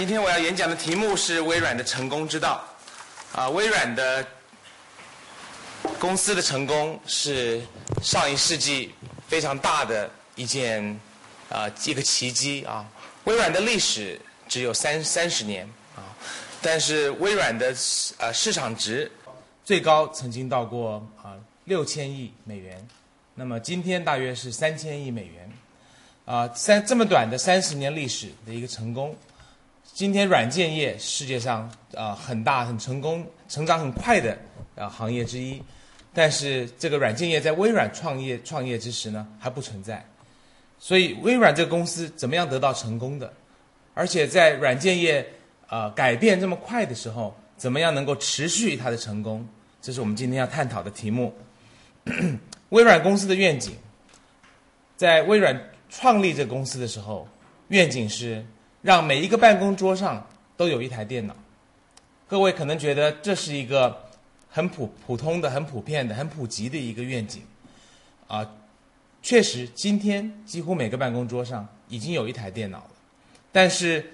今天我要演讲的题目是微软的成功之道。啊，微软的公司的成功是上一世纪非常大的一件啊一个奇迹啊。微软的历史只有三三十年啊，但是微软的呃市场值最高曾经到过啊六千亿美元，那么今天大约是三千亿美元。啊，三这么短的三十年历史的一个成功。今天软件业世界上啊很大很成功、成长很快的啊行业之一，但是这个软件业在微软创业创业之时呢还不存在，所以微软这个公司怎么样得到成功的？而且在软件业啊改变这么快的时候，怎么样能够持续它的成功？这是我们今天要探讨的题目。微软公司的愿景，在微软创立这个公司的时候，愿景是。让每一个办公桌上都有一台电脑。各位可能觉得这是一个很普普通的、很普遍的、很普及的一个愿景，啊，确实，今天几乎每个办公桌上已经有一台电脑了。但是，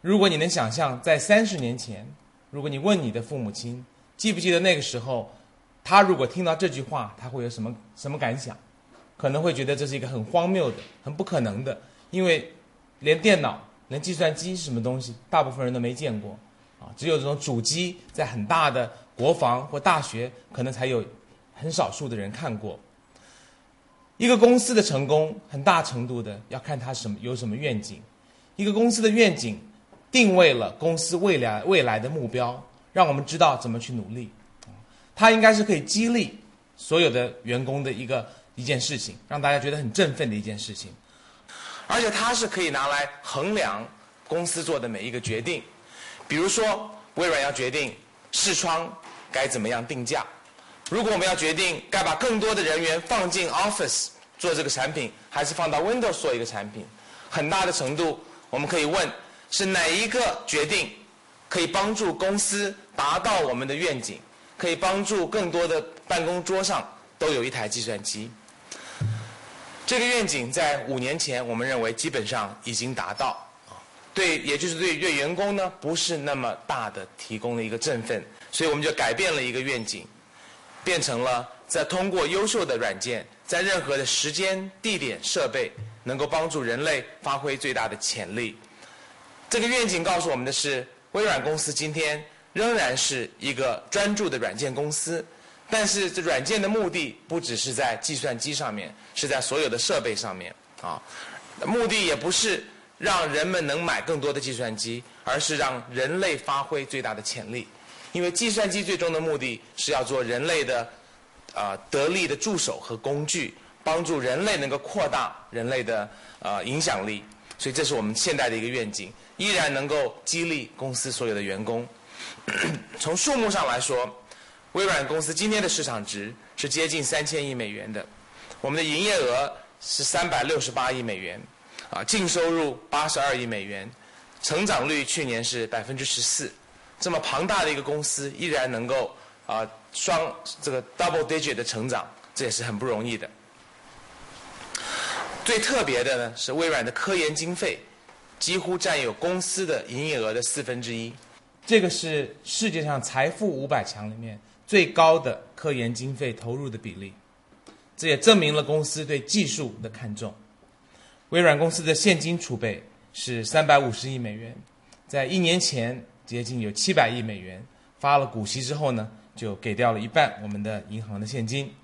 如果你能想象，在三十年前，如果你问你的父母亲，记不记得那个时候，他如果听到这句话，他会有什么什么感想？可能会觉得这是一个很荒谬的、很不可能的，因为连电脑。连计算机是什么东西，大部分人都没见过，啊，只有这种主机在很大的国防或大学，可能才有很少数的人看过。一个公司的成功，很大程度的要看它什么有什么愿景。一个公司的愿景，定位了公司未来未来的目标，让我们知道怎么去努力。它应该是可以激励所有的员工的一个一件事情，让大家觉得很振奋的一件事情。而且它是可以拿来衡量公司做的每一个决定，比如说微软要决定视窗该怎么样定价，如果我们要决定该把更多的人员放进 Office 做这个产品，还是放到 Windows 做一个产品，很大的程度我们可以问是哪一个决定可以帮助公司达到我们的愿景，可以帮助更多的办公桌上都有一台计算机。这个愿景在五年前，我们认为基本上已经达到，对，也就是对对员工呢不是那么大的提供了一个振奋，所以我们就改变了一个愿景，变成了在通过优秀的软件，在任何的时间、地点、设备，能够帮助人类发挥最大的潜力。这个愿景告诉我们的是，微软公司今天仍然是一个专注的软件公司。但是这软件的目的不只是在计算机上面，是在所有的设备上面啊。目的也不是让人们能买更多的计算机，而是让人类发挥最大的潜力。因为计算机最终的目的是要做人类的啊得力的助手和工具，帮助人类能够扩大人类的啊影响力。所以这是我们现代的一个愿景，依然能够激励公司所有的员工。从数目上来说。微软公司今天的市场值是接近三千亿美元的，我们的营业额是三百六十八亿美元，啊，净收入八十二亿美元，成长率去年是百分之十四，这么庞大的一个公司依然能够啊双这个 double digit 的成长，这也是很不容易的。最特别的呢是微软的科研经费几乎占有公司的营业额的四分之一，这个是世界上财富五百强里面。最高的科研经费投入的比例，这也证明了公司对技术的看重。微软公司的现金储备是三百五十亿美元，在一年前接近有七百亿美元。发了股息之后呢，就给掉了一半我们的银行的现金。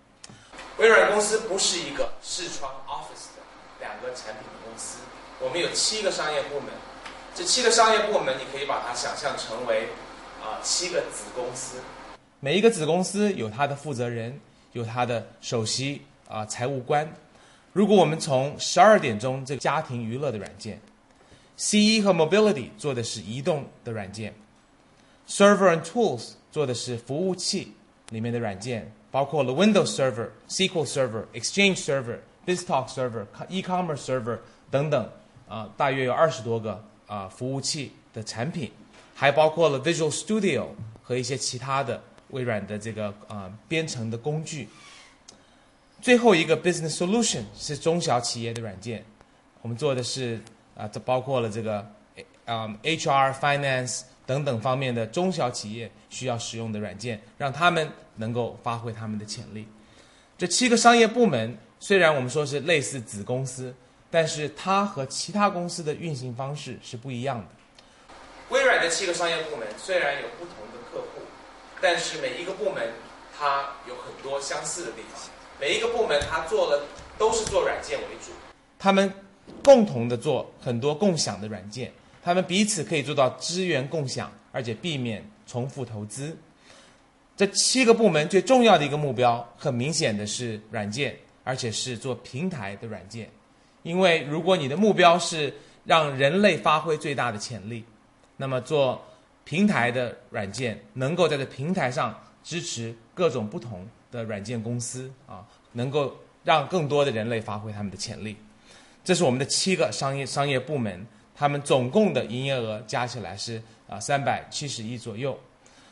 微软公司不是一个视窗 Office 的两个产品的公司，我们有七个商业部门，这七个商业部门你可以把它想象成为啊七个子公司。每一个子公司有它的负责人，有它的首席啊财务官。如果我们从十二点钟这个家庭娱乐的软件，CE 和 Mobility 做的是移动的软件，Server and Tools 做的是服务器里面的软件，包括了 Windows Server、SQL Server、Exchange Server、BizTalk Server、E-commerce Server 等等啊，大约有二十多个啊服务器的产品，还包括了 Visual Studio 和一些其他的。微软的这个啊编程的工具，最后一个 Business Solution 是中小企业的软件，我们做的是啊，这包括了这个啊 HR、Finance 等等方面的中小企业需要使用的软件，让他们能够发挥他们的潜力。这七个商业部门虽然我们说是类似子公司，但是它和其他公司的运行方式是不一样的。微软的七个商业部门虽然有不同的，但是每一个部门它有很多相似的地方。每一个部门它做了都是做软件为主，他们共同的做很多共享的软件，他们彼此可以做到资源共享，而且避免重复投资。这七个部门最重要的一个目标，很明显的是软件，而且是做平台的软件。因为如果你的目标是让人类发挥最大的潜力，那么做平台的软件能够在这平台上支持各种不同的软件公司啊，能够让更多的人类发挥他们的潜力。这是我们的七个商业商业部门，他们总共的营业额加起来是啊三百七十亿左右。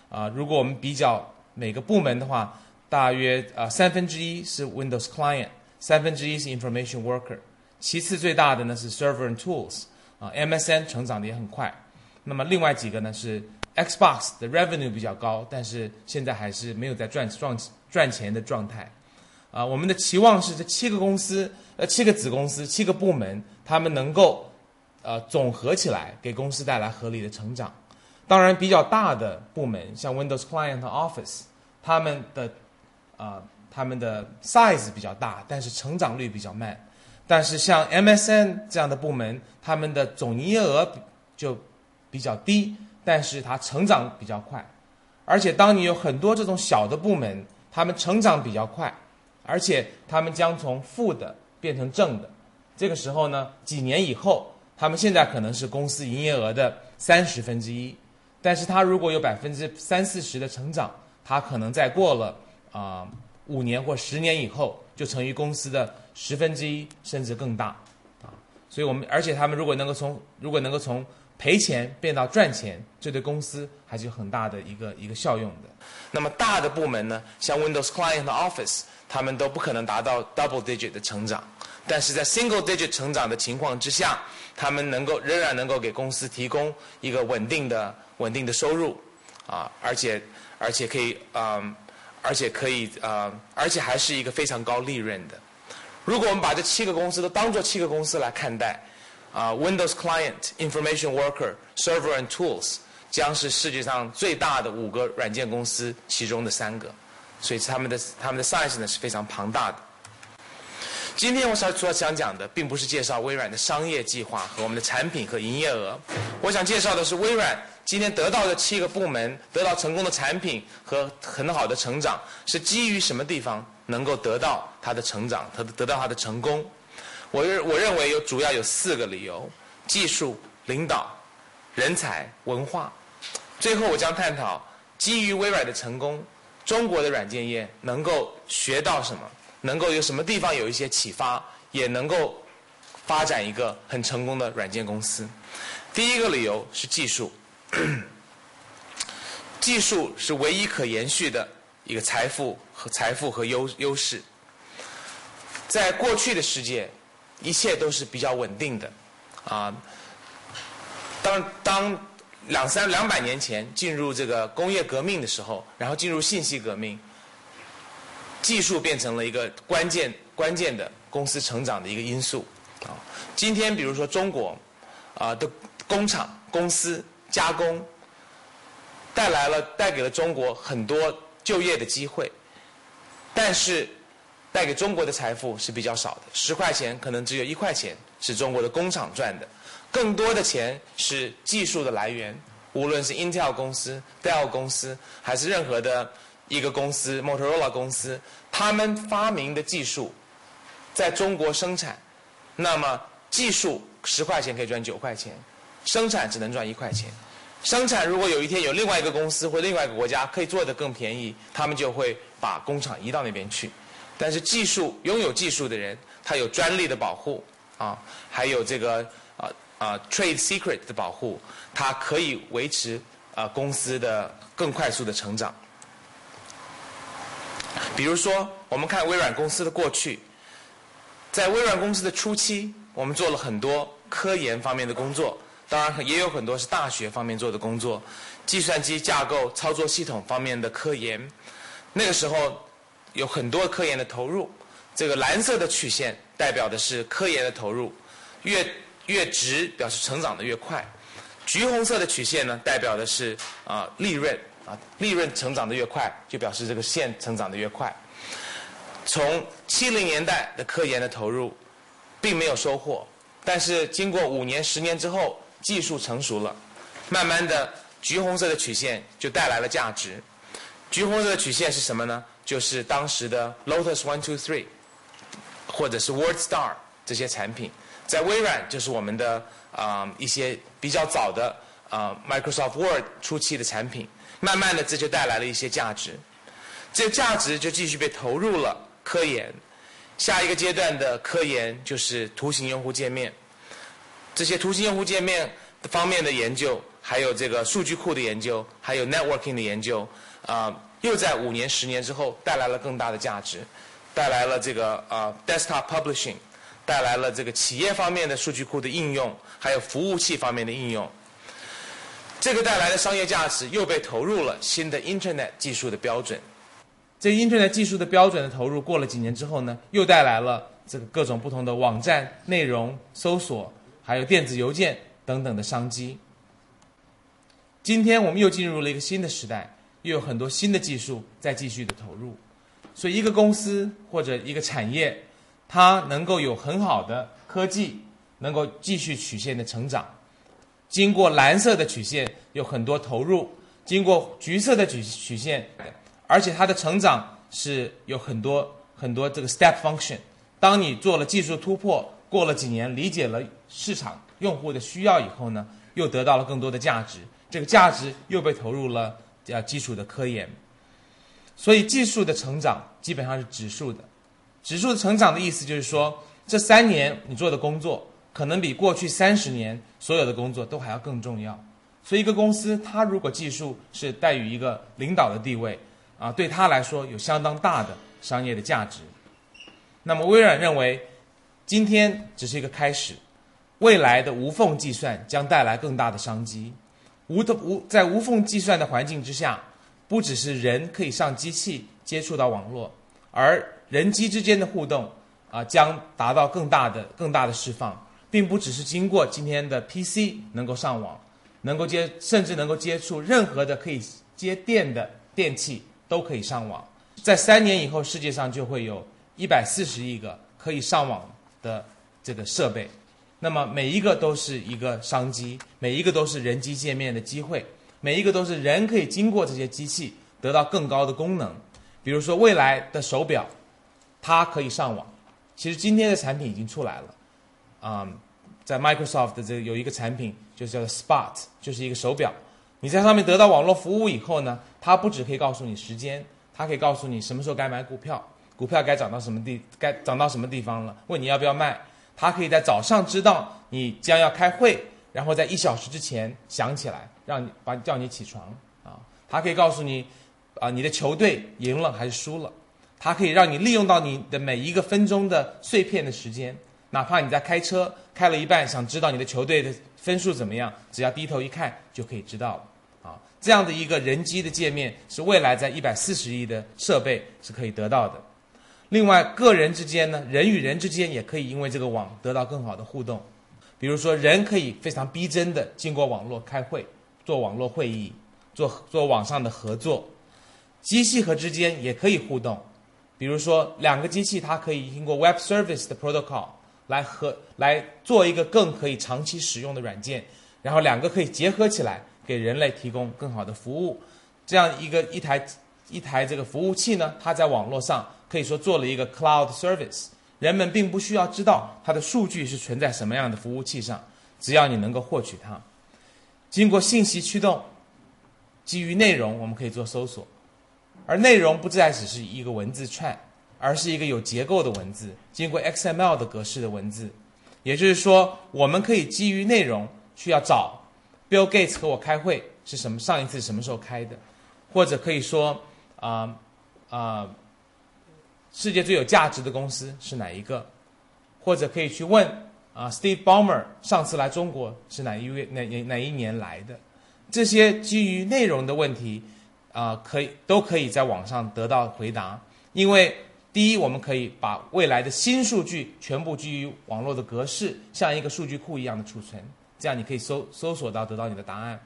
啊，如果我们比较每个部门的话，大约啊三分之一是 Windows Client，三分之一是 Information Worker，其次最大的呢是 Server and Tools，啊 MSN 成长的也很快。那么另外几个呢是 Xbox 的 Revenue 比较高，但是现在还是没有在赚赚赚钱的状态。啊，我们的期望是这七个公司，呃七个子公司，七个部门，他们能够呃总合起来给公司带来合理的成长。当然，比较大的部门像 Windows Client Office，他们的啊，他们的 size 比较大，但是成长率比较慢。但是像 MSN 这样的部门，他们的总营业额就比较低，但是它成长比较快。而且，当你有很多这种小的部门，他们成长比较快，而且他们将从负的变成正的。这个时候呢，几年以后，他们现在可能是公司营业额的三十分之一。但是它如果有百分之三四十的成长，它可能在过了啊五年或十年以后，就成于公司的十分之一甚至更大，啊，所以我们而且他们如果能够从如果能够从赔钱变到赚钱，这对公司还是有很大的一个一个效用的。那么大的部门呢，像 Windows Client Office，他们都不可能达到 double digit 的成长。但是在 single digit 成长的情况之下，他们能够仍然能够给公司提供一个稳定的稳定的收入，啊，而且而且可以啊，而且可以啊，而且还是一个非常高利润的。如果我们把这七个公司都当做七个公司来看待，啊，Windows Client、Information Worker、Server and Tools 将是世界上最大的五个软件公司其中的三个，所以他们的他们的 size 呢是非常庞大的。今天我想主要想讲的，并不是介绍微软的商业计划和我们的产品和营业额，我想介绍的是微软今天得到的七个部门得到成功的产品和很好的成长，是基于什么地方能够得到它的成长，得得到它的成功。我认我认为有主要有四个理由：技术、领导、人才、文化。最后我将探讨基于微软的成功，中国的软件业能够学到什么。能够有什么地方有一些启发，也能够发展一个很成功的软件公司。第一个理由是技术，技术是唯一可延续的一个财富和财富和优优势。在过去的世界，一切都是比较稳定的，啊，当当两三两百年前进入这个工业革命的时候，然后进入信息革命。技术变成了一个关键关键的公司成长的一个因素啊。今天比如说中国啊的工厂公司加工带来了带给了中国很多就业的机会，但是带给中国的财富是比较少的，十块钱可能只有一块钱是中国的工厂赚的，更多的钱是技术的来源，无论是 Intel 公司、Dell 公司还是任何的。一个公司，Motorola 公司，他们发明的技术在中国生产，那么技术十块钱可以赚九块钱，生产只能赚一块钱。生产如果有一天有另外一个公司或另外一个国家可以做得更便宜，他们就会把工厂移到那边去。但是技术拥有技术的人，他有专利的保护啊，还有这个啊啊 trade secret 的保护，它可以维持啊公司的更快速的成长。比如说，我们看微软公司的过去，在微软公司的初期，我们做了很多科研方面的工作，当然也有很多是大学方面做的工作，计算机架构、操作系统方面的科研。那个时候有很多科研的投入。这个蓝色的曲线代表的是科研的投入，越越直表示成长的越快。橘红色的曲线呢，代表的是啊利润啊利润成长的越快，就表示这个线成长的越快。从七零年代的科研的投入，并没有收获，但是经过五年、十年之后，技术成熟了，慢慢的，橘红色的曲线就带来了价值。橘红色的曲线是什么呢？就是当时的 Lotus One Two Three，或者是 WordStar 这些产品，在微软就是我们的啊一些比较早的啊 Microsoft Word 初期的产品，慢慢的这就带来了一些价值，这价值就继续被投入了。科研，下一个阶段的科研就是图形用户界面。这些图形用户界面方面的研究，还有这个数据库的研究，还有 networking 的研究，啊，又在五年、十年之后带来了更大的价值，带来了这个啊 desktop publishing，带来了这个企业方面的数据库的应用，还有服务器方面的应用。这个带来的商业价值又被投入了新的 internet 技术的标准。这 Internet 技术的标准的投入，过了几年之后呢，又带来了这个各种不同的网站内容搜索，还有电子邮件等等的商机。今天我们又进入了一个新的时代，又有很多新的技术在继续的投入，所以一个公司或者一个产业，它能够有很好的科技，能够继续曲线的成长。经过蓝色的曲线有很多投入，经过橘色的曲曲线。而且它的成长是有很多很多这个 step function。当你做了技术突破，过了几年，理解了市场用户的需要以后呢，又得到了更多的价值。这个价值又被投入了叫基础的科研。所以技术的成长基本上是指数的。指数的成长的意思就是说，这三年你做的工作可能比过去三十年所有的工作都还要更重要。所以一个公司它如果技术是带于一个领导的地位。啊，对他来说有相当大的商业的价值。那么微软认为，今天只是一个开始，未来的无缝计算将带来更大的商机。无的无在无缝计算的环境之下，不只是人可以上机器接触到网络，而人机之间的互动啊将达到更大的更大的释放，并不只是经过今天的 PC 能够上网，能够接甚至能够接触任何的可以接电的电器。都可以上网，在三年以后，世界上就会有一百四十亿个可以上网的这个设备，那么每一个都是一个商机，每一个都是人机界面的机会，每一个都是人可以经过这些机器得到更高的功能。比如说未来的手表，它可以上网，其实今天的产品已经出来了，啊，在 Microsoft 的这个有一个产品就是叫做 Spot，就是一个手表。你在上面得到网络服务以后呢，它不只可以告诉你时间，它可以告诉你什么时候该买股票，股票该涨到什么地，该涨到什么地方了，问你要不要卖。它可以在早上知道你将要开会，然后在一小时之前想起来，让你把叫你起床啊。它可以告诉你，啊，你的球队赢了还是输了。它可以让你利用到你的每一个分钟的碎片的时间，哪怕你在开车开了一半，想知道你的球队的分数怎么样，只要低头一看就可以知道了啊。这样的一个人机的界面是未来在一百四十亿的设备是可以得到的。另外，个人之间呢，人与人之间也可以因为这个网得到更好的互动。比如说，人可以非常逼真的经过网络开会、做网络会议、做做网上的合作。机器和之间也可以互动。比如说，两个机器它可以经过 Web Service 的 Protocol 来和来做一个更可以长期使用的软件，然后两个可以结合起来。给人类提供更好的服务，这样一个一台一台这个服务器呢，它在网络上可以说做了一个 cloud service，人们并不需要知道它的数据是存在什么样的服务器上，只要你能够获取它。经过信息驱动，基于内容我们可以做搜索，而内容不再只是一个文字串，而是一个有结构的文字，经过 XML 的格式的文字，也就是说，我们可以基于内容需要找。Bill Gates 和我开会是什么？上一次什么时候开的？或者可以说，啊啊，世界最有价值的公司是哪一个？或者可以去问啊，Steve Ballmer 上次来中国是哪一月哪哪哪一年来的？这些基于内容的问题，啊，可以都可以在网上得到回答。因为第一，我们可以把未来的新数据全部基于网络的格式，像一个数据库一样的储存，这样你可以搜搜索到得到你的答案。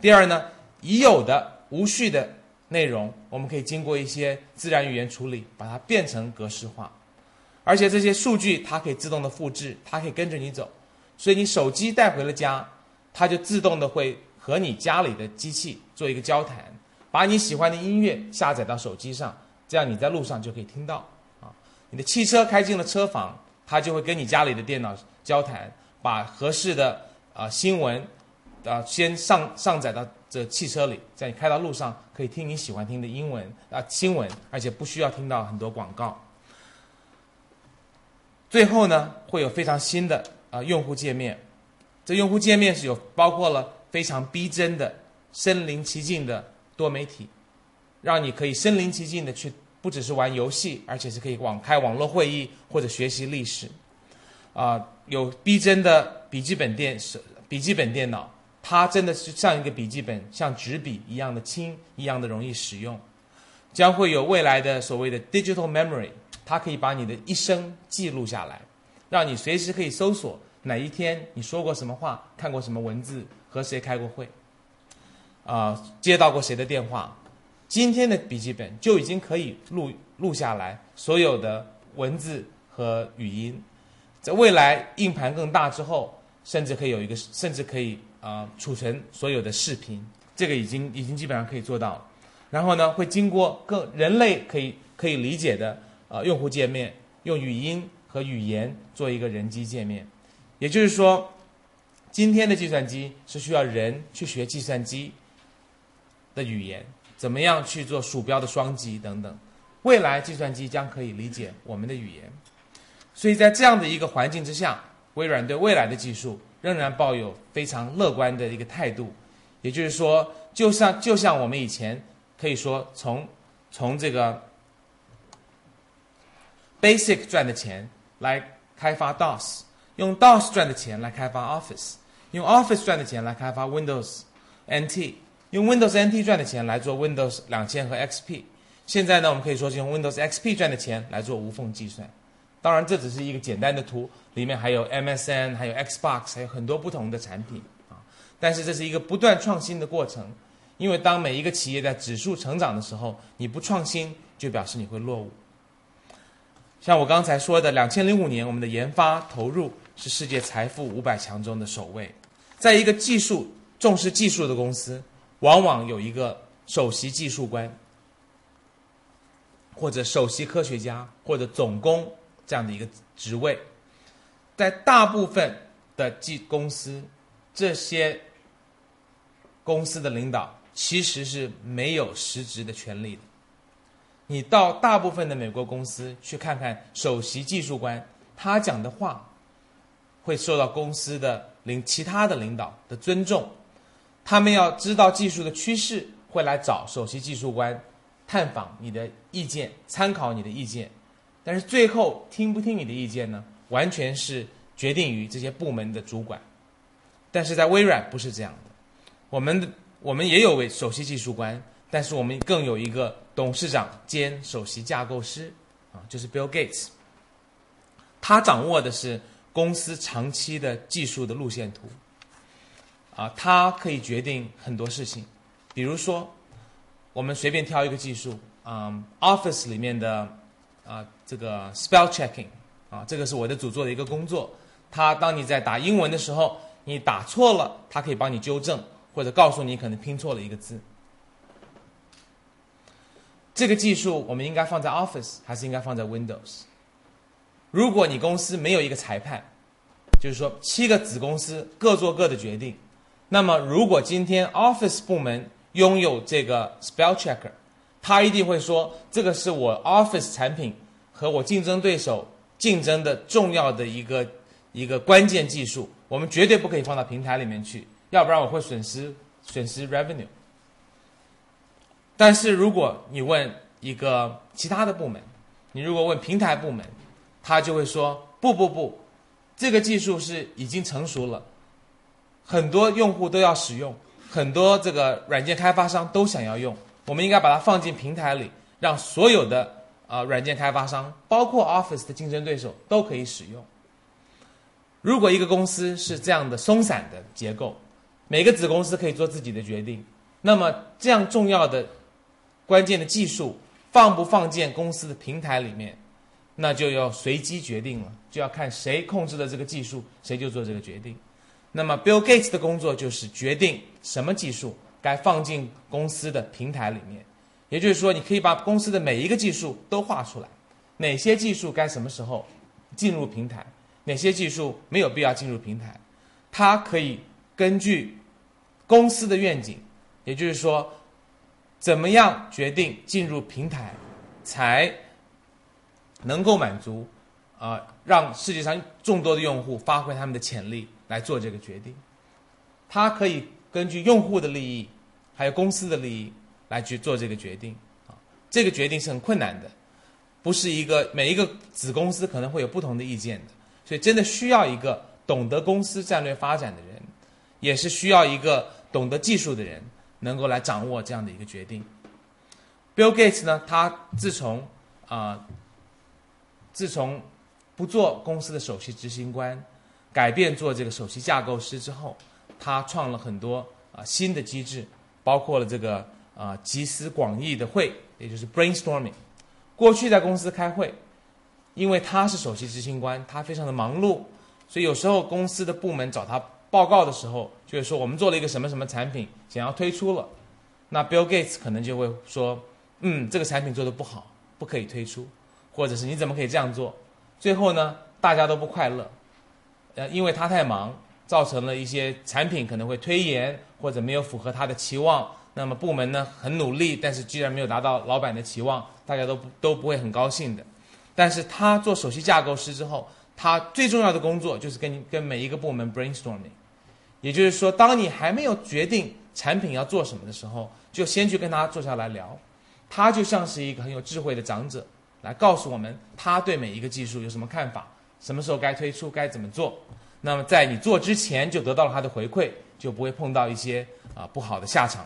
第二呢，已有的无序的内容，我们可以经过一些自然语言处理，把它变成格式化。而且这些数据它可以自动的复制，它可以跟着你走，所以你手机带回了家，它就自动的会和你家里的机器做一个交谈，把你喜欢的音乐下载到手机上，这样你在路上就可以听到。啊，你的汽车开进了车房，它就会跟你家里的电脑交谈，把合适的啊新闻啊先上上载到这汽车里，在你开到路上可以听你喜欢听的英文啊新闻，而且不需要听到很多广告。最后呢，会有非常新的啊用户界面，这用户界面是有包括了非常逼真的、身临其境的多媒体，让你可以身临其境的去，不只是玩游戏，而且是可以网开网络会议或者学习历史，啊，有逼真的笔记本电视笔记本电脑，它真的是像一个笔记本，像纸笔一样的轻，一样的容易使用，将会有未来的所谓的 digital memory。它可以把你的一生记录下来，让你随时可以搜索哪一天你说过什么话，看过什么文字，和谁开过会，啊，接到过谁的电话。今天的笔记本就已经可以录录下来所有的文字和语音，在未来硬盘更大之后，甚至可以有一个，甚至可以啊储存所有的视频，这个已经已经基本上可以做到了。然后呢，会经过更人类可以可以理解的。啊，用户界面用语音和语言做一个人机界面，也就是说，今天的计算机是需要人去学计算机的语言，怎么样去做鼠标的双击等等。未来计算机将可以理解我们的语言，所以在这样的一个环境之下，微软对未来的技术仍然抱有非常乐观的一个态度。也就是说，就像就像我们以前可以说从从这个。Basic 赚的钱来开发 DOS，用 DOS 赚的钱来开发 Office，用 Office 赚的钱来开发 Windows NT，用 Windows NT 赚的钱来做 Windows 两千和 XP。现在呢，我们可以说是用 Windows XP 赚的钱来做无缝计算。当然，这只是一个简单的图，里面还有 MSN，还有 Xbox，还有很多不同的产品啊。但是这是一个不断创新的过程，因为当每一个企业在指数成长的时候，你不创新，就表示你会落伍。像我刚才说的，两千零五年我们的研发投入是世界财富五百强中的首位。在一个技术重视技术的公司，往往有一个首席技术官，或者首席科学家，或者总工这样的一个职位。在大部分的技公司，这些公司的领导其实是没有实职的权利的。你到大部分的美国公司去看看，首席技术官他讲的话，会受到公司的领其他的领导的尊重。他们要知道技术的趋势，会来找首席技术官探访你的意见，参考你的意见。但是最后听不听你的意见呢？完全是决定于这些部门的主管。但是在微软不是这样的，我们的我们也有位首席技术官。但是我们更有一个董事长兼首席架构师，啊，就是 Bill Gates。他掌握的是公司长期的技术的路线图，啊，他可以决定很多事情。比如说，我们随便挑一个技术，啊，Office 里面的啊这个 Spell Checking，啊，这个是我的主做的一个工作。他当你在打英文的时候，你打错了，他可以帮你纠正，或者告诉你可能拼错了一个字。这个技术我们应该放在 Office 还是应该放在 Windows？如果你公司没有一个裁判，就是说七个子公司各做各的决定，那么如果今天 Office 部门拥有这个 Spell Checker，他一定会说这个是我 Office 产品和我竞争对手竞争的重要的一个一个关键技术，我们绝对不可以放到平台里面去，要不然我会损失损失 revenue。但是如果你问一个其他的部门，你如果问平台部门，他就会说不不不，这个技术是已经成熟了，很多用户都要使用，很多这个软件开发商都想要用。我们应该把它放进平台里，让所有的啊软件开发商，包括 Office 的竞争对手都可以使用。如果一个公司是这样的松散的结构，每个子公司可以做自己的决定，那么这样重要的、关键的技术放不放进公司的平台里面，那就要随机决定了，就要看谁控制了这个技术，谁就做这个决定。那么 Bill Gates 的工作就是决定什么技术该放进公司的平台里面，也就是说，你可以把公司的每一个技术都画出来，哪些技术该什么时候进入平台。哪些技术没有必要进入平台？它可以根据公司的愿景，也就是说，怎么样决定进入平台，才能够满足啊，让世界上众多的用户发挥他们的潜力来做这个决定。它可以根据用户的利益，还有公司的利益来去做这个决定啊。这个决定是很困难的，不是一个每一个子公司可能会有不同的意见的。所以，真的需要一个懂得公司战略发展的人，也是需要一个懂得技术的人，能够来掌握这样的一个决定。Bill Gates 呢，他自从啊，自从不做公司的首席执行官，改变做这个首席架构师之后，他创了很多啊新的机制，包括了这个啊集思广益的会，也就是 brainstorming。过去在公司开会。因为他是首席执行官，他非常的忙碌，所以有时候公司的部门找他报告的时候，就是说我们做了一个什么什么产品，想要推出了，那 Bill Gates 可能就会说，嗯，这个产品做的不好，不可以推出，或者是你怎么可以这样做？最后呢，大家都不快乐，呃，因为他太忙，造成了一些产品可能会推延或者没有符合他的期望，那么部门呢很努力，但是居然没有达到老板的期望，大家都都不会很高兴的。但是他做首席架构师之后，他最重要的工作就是跟跟每一个部门 brainstorming，也就是说，当你还没有决定产品要做什么的时候，就先去跟他坐下来聊，他就像是一个很有智慧的长者，来告诉我们他对每一个技术有什么看法，什么时候该推出，该怎么做。那么在你做之前就得到了他的回馈，就不会碰到一些啊不好的下场。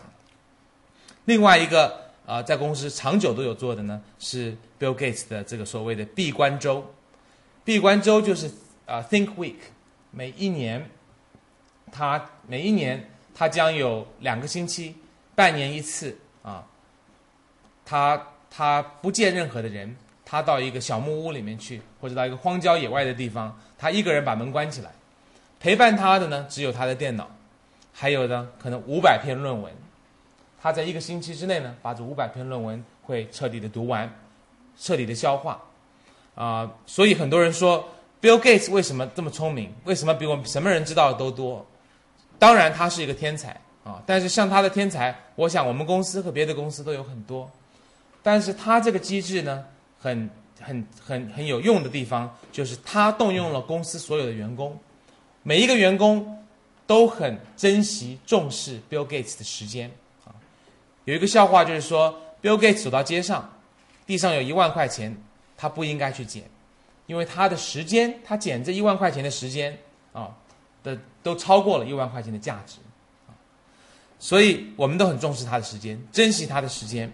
另外一个。啊，在公司长久都有做的呢，是 Bill Gates 的这个所谓的闭关周。闭关周就是啊，Think Week，每一年，他每一年他将有两个星期，半年一次啊，他他不见任何的人，他到一个小木屋里面去，或者到一个荒郊野外的地方，他一个人把门关起来，陪伴他的呢只有他的电脑，还有呢可能五百篇论文。他在一个星期之内呢，把这五百篇论文会彻底的读完，彻底的消化，啊，所以很多人说，Bill Gates 为什么这么聪明？为什么比我们什么人知道的都多？当然，他是一个天才啊，但是像他的天才，我想我们公司和别的公司都有很多。但是他这个机制呢，很很很很有用的地方，就是他动用了公司所有的员工，每一个员工都很珍惜重视 Bill Gates 的时间。有一个笑话，就是说，Bill Gates 走到街上，地上有一万块钱，他不应该去捡，因为他的时间，他捡这一万块钱的时间啊的都超过了一万块钱的价值，所以我们都很重视他的时间，珍惜他的时间。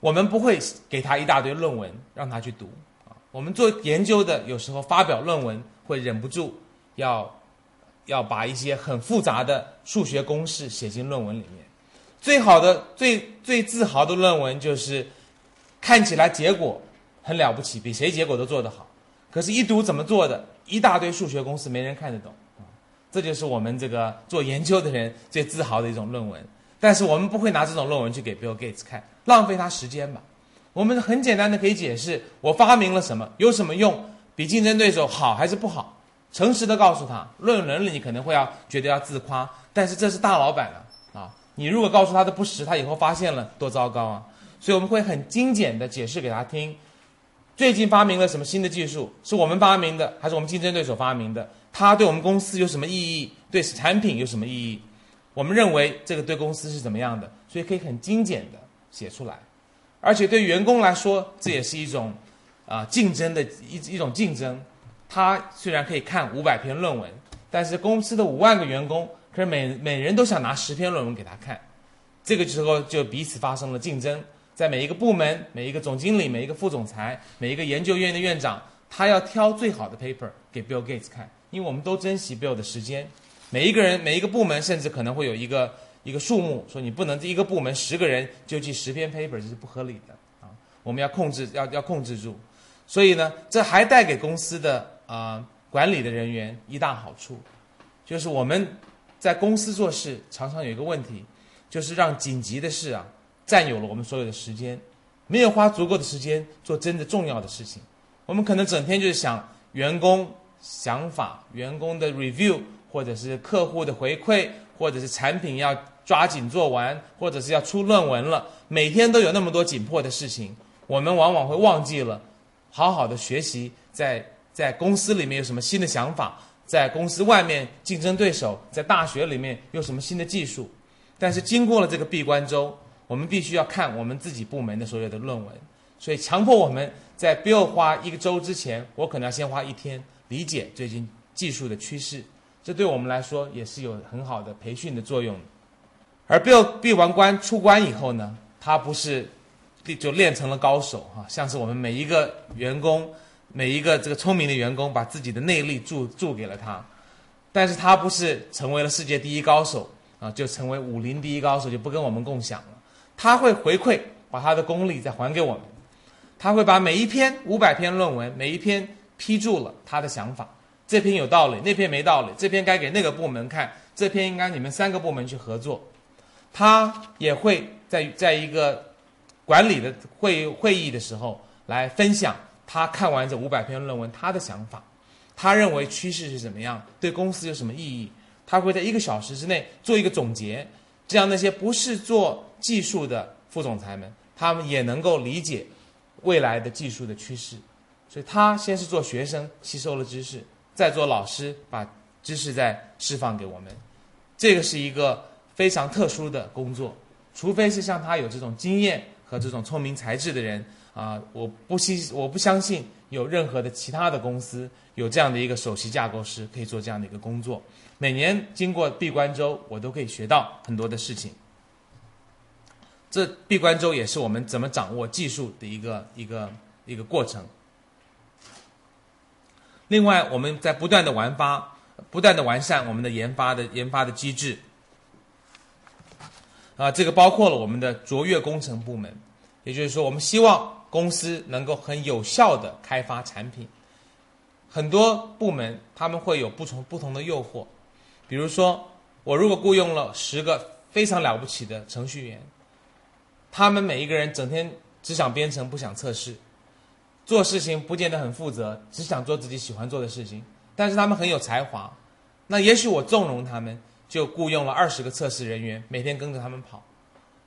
我们不会给他一大堆论文让他去读啊，我们做研究的有时候发表论文会忍不住要要把一些很复杂的数学公式写进论文里面。最好的、最最自豪的论文就是，看起来结果很了不起，比谁结果都做得好。可是，一读怎么做的，一大堆数学公式，没人看得懂。这就是我们这个做研究的人最自豪的一种论文。但是，我们不会拿这种论文去给 Bill Gates 看，浪费他时间吧。我们很简单的可以解释：我发明了什么，有什么用，比竞争对手好还是不好？诚实的告诉他。论文里你可能会要觉得要自夸，但是这是大老板了。你如果告诉他的不实，他以后发现了多糟糕啊！所以我们会很精简的解释给他听。最近发明了什么新的技术？是我们发明的，还是我们竞争对手发明的？它对我们公司有什么意义？对产品有什么意义？我们认为这个对公司是怎么样的？所以可以很精简的写出来。而且对员工来说，这也是一种啊竞争的一一种竞争。他虽然可以看五百篇论文，但是公司的五万个员工，可是每每人都想拿十篇论文给他看，这个时候就彼此发生了竞争。在每一个部门、每一个总经理、每一个副总裁、每一个研究院的院长，他要挑最好的 paper 给 Bill Gates 看，因为我们都珍惜 Bill 的时间。每一个人、每一个部门，甚至可能会有一个一个数目，说你不能这一个部门十个人就记十篇 paper，这是不合理的啊！我们要控制，要要控制住。所以呢，这还带给公司的啊管理的人员一大好处，就是我们在公司做事常常有一个问题，就是让紧急的事啊占有了我们所有的时间，没有花足够的时间做真的重要的事情。我们可能整天就是想员工想法、员工的 review。或者是客户的回馈，或者是产品要抓紧做完，或者是要出论文了，每天都有那么多紧迫的事情，我们往往会忘记了好好的学习，在在公司里面有什么新的想法，在公司外面竞争对手，在大学里面有什么新的技术。但是经过了这个闭关周，我们必须要看我们自己部门的所有的论文，所以强迫我们在不要花一个周之前，我可能要先花一天理解最近技术的趋势。这对我们来说也是有很好的培训的作用。而 Bill 闭完关出关以后呢，他不是就练成了高手哈，像是我们每一个员工，每一个这个聪明的员工，把自己的内力注注给了他，但是他不是成为了世界第一高手啊，就成为武林第一高手就不跟我们共享了。他会回馈，把他的功力再还给我们。他会把每一篇五百篇论文，每一篇批注了他的想法。这篇有道理，那篇没道理。这篇该给那个部门看，这篇应该你们三个部门去合作。他也会在在一个管理的会会议的时候来分享他看完这五百篇论文他的想法，他认为趋势是怎么样，对公司有什么意义。他会在一个小时之内做一个总结，这样那些不是做技术的副总裁们，他们也能够理解未来的技术的趋势。所以他先是做学生，吸收了知识。再做老师，把知识再释放给我们，这个是一个非常特殊的工作。除非是像他有这种经验和这种聪明才智的人啊，我不信，我不相信有任何的其他的公司有这样的一个首席架构师可以做这样的一个工作。每年经过闭关周，我都可以学到很多的事情。这闭关周也是我们怎么掌握技术的一个一个一个过程。另外，我们在不断的完发、不断的完善我们的研发的研发的机制。啊，这个包括了我们的卓越工程部门，也就是说，我们希望公司能够很有效的开发产品。很多部门他们会有不同不同的诱惑，比如说，我如果雇佣了十个非常了不起的程序员，他们每一个人整天只想编程，不想测试。做事情不见得很负责，只想做自己喜欢做的事情。但是他们很有才华，那也许我纵容他们，就雇佣了二十个测试人员，每天跟着他们跑。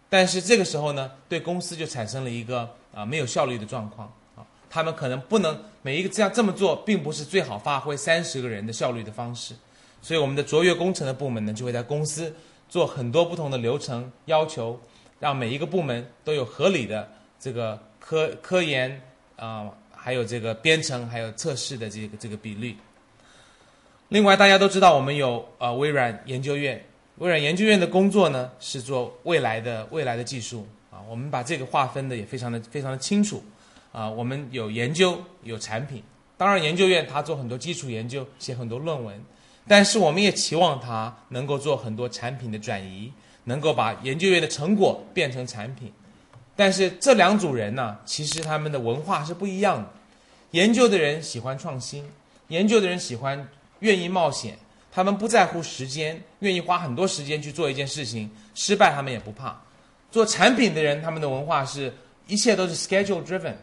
但是这个时候呢，对公司就产生了一个啊没有效率的状况啊。他们可能不能每一个这样这么做，并不是最好发挥三十个人的效率的方式。所以我们的卓越工程的部门呢，就会在公司做很多不同的流程要求，让每一个部门都有合理的这个科科研。啊，还有这个编程，还有测试的这个这个比率。另外，大家都知道我们有呃微软研究院，微软研究院的工作呢是做未来的未来的技术啊。我们把这个划分的也非常的非常的清楚啊。我们有研究，有产品。当然，研究院它做很多基础研究，写很多论文，但是我们也期望它能够做很多产品的转移，能够把研究院的成果变成产品。但是这两组人呢，其实他们的文化是不一样的。研究的人喜欢创新，研究的人喜欢愿意冒险，他们不在乎时间，愿意花很多时间去做一件事情，失败他们也不怕。做产品的人，他们的文化是一切都是 schedule driven。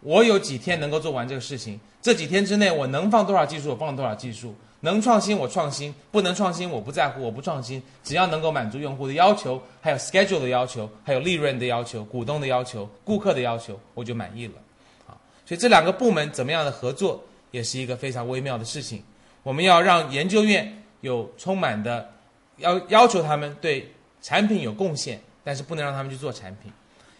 我有几天能够做完这个事情，这几天之内我能放多少技术，我放多少技术。能创新我创新，不能创新我不在乎，我不创新，只要能够满足用户的要求，还有 schedule 的要求，还有利润的要求，股东的要求，顾客的要求，我就满意了，啊，所以这两个部门怎么样的合作，也是一个非常微妙的事情。我们要让研究院有充满的，要要求他们对产品有贡献，但是不能让他们去做产品，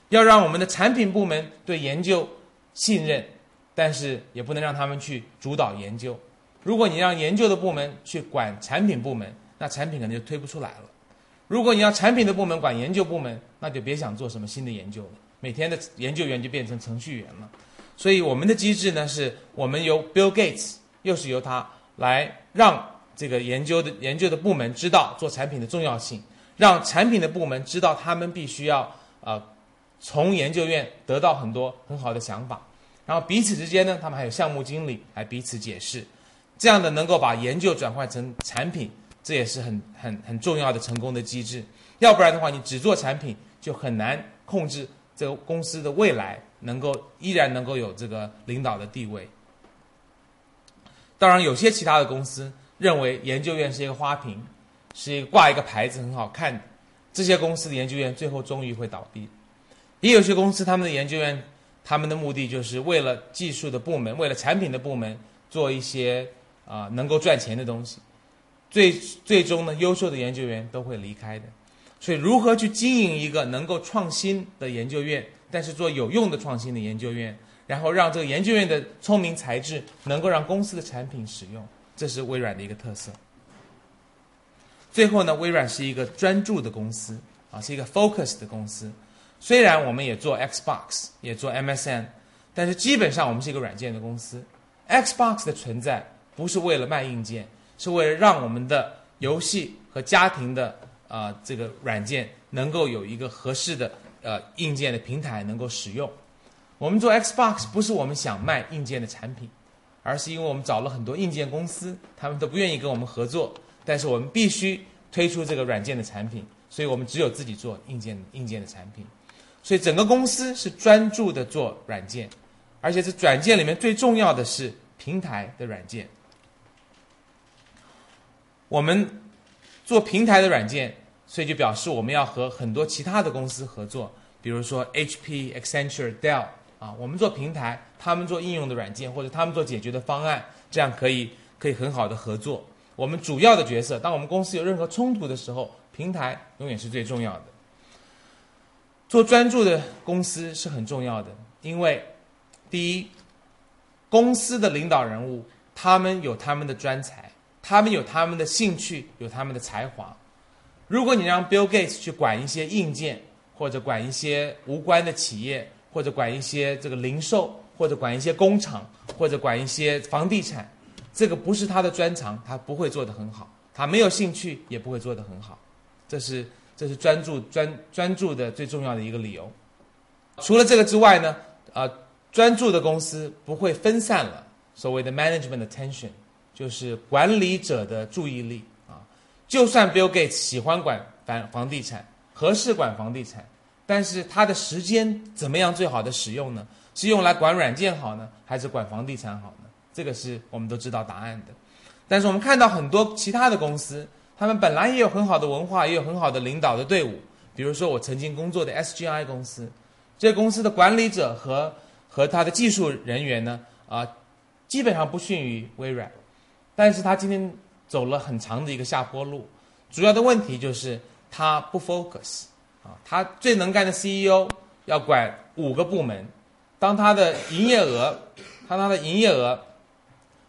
要让我们的产品部门对研究信任，但是也不能让他们去主导研究。如果你让研究的部门去管产品部门，那产品可能就推不出来了。如果你要产品的部门管研究部门，那就别想做什么新的研究了。每天的研究员就变成程序员了。所以我们的机制呢，是我们由 Bill Gates，又是由他来让这个研究的研究的部门知道做产品的重要性，让产品的部门知道他们必须要呃从研究院得到很多很好的想法，然后彼此之间呢，他们还有项目经理来彼此解释，这样的能够把研究转换成产品，这也是很很很重要的成功的机制。要不然的话，你只做产品就很难控制这个公司的未来。能够依然能够有这个领导的地位。当然，有些其他的公司认为研究院是一个花瓶，是一个挂一个牌子很好看，这些公司的研究院最后终于会倒闭。也有些公司他们的研究院，他们的目的就是为了技术的部门，为了产品的部门做一些啊能够赚钱的东西。最最终呢，优秀的研究员都会离开的。所以，如何去经营一个能够创新的研究院？但是做有用的创新的研究院，然后让这个研究院的聪明才智能够让公司的产品使用，这是微软的一个特色。最后呢，微软是一个专注的公司啊，是一个 focus 的公司。虽然我们也做 Xbox，也做 MSN，但是基本上我们是一个软件的公司。Xbox 的存在不是为了卖硬件，是为了让我们的游戏和家庭的啊这个软件能够有一个合适的。呃，硬件的平台能够使用。我们做 Xbox 不是我们想卖硬件的产品，而是因为我们找了很多硬件公司，他们都不愿意跟我们合作，但是我们必须推出这个软件的产品，所以我们只有自己做硬件硬件的产品。所以整个公司是专注的做软件，而且这软件里面最重要的是平台的软件。我们做平台的软件。所以就表示我们要和很多其他的公司合作，比如说 HP、Accenture、Dell 啊，我们做平台，他们做应用的软件，或者他们做解决的方案，这样可以可以很好的合作。我们主要的角色，当我们公司有任何冲突的时候，平台永远是最重要的。做专注的公司是很重要的，因为第一，公司的领导人物他们有他们的专才，他们有他们的兴趣，有他们的才华。如果你让 Bill Gates 去管一些硬件，或者管一些无关的企业，或者管一些这个零售，或者管一些工厂，或者管一些房地产，这个不是他的专长，他不会做得很好。他没有兴趣，也不会做得很好。这是这是专注专专注的最重要的一个理由。除了这个之外呢，呃，专注的公司不会分散了所谓的 management attention，就是管理者的注意力啊。就算 Bill Gates 喜欢管房房地产，合适管房地产，但是他的时间怎么样最好的使用呢？是用来管软件好呢，还是管房地产好呢？这个是我们都知道答案的。但是我们看到很多其他的公司，他们本来也有很好的文化，也有很好的领导的队伍。比如说我曾经工作的 SGI 公司，这公司的管理者和和他的技术人员呢，啊，基本上不逊于微软，但是他今天。走了很长的一个下坡路，主要的问题就是他不 focus 啊，他最能干的 CEO 要管五个部门，当他的营业额，当他的营业额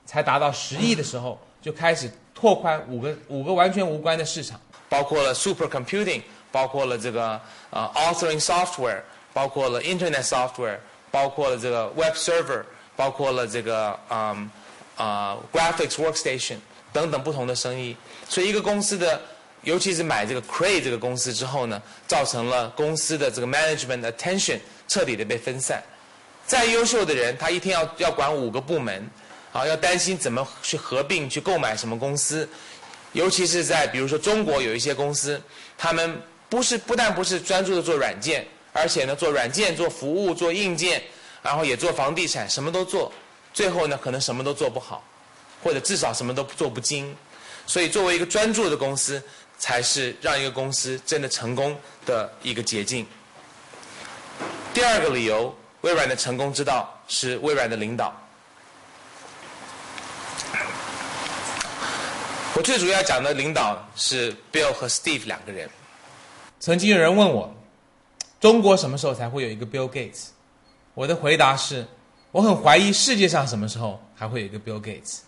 才达到十亿的时候，就开始拓宽五个五个完全无关的市场，包括了 super computing，包括了这个呃 authoring software，包括了 internet software，包括了这个 web server，包括了这个嗯啊 graphics workstation。等等不同的生意，所以一个公司的，尤其是买这个 Cray 这个公司之后呢，造成了公司的这个 management attention 彻底的被分散。再优秀的人，他一天要要管五个部门，啊，要担心怎么去合并去购买什么公司。尤其是在比如说中国有一些公司，他们不是不但不是专注的做软件，而且呢做软件、做服务、做硬件，然后也做房地产，什么都做，最后呢可能什么都做不好。或者至少什么都做不精，所以作为一个专注的公司，才是让一个公司真的成功的一个捷径。第二个理由，微软的成功之道是微软的领导。我最主要讲的领导是 Bill 和 Steve 两个人。曾经有人问我，中国什么时候才会有一个 Bill Gates？我的回答是。我很怀疑世界上什么时候还会有一个 Bill Gates。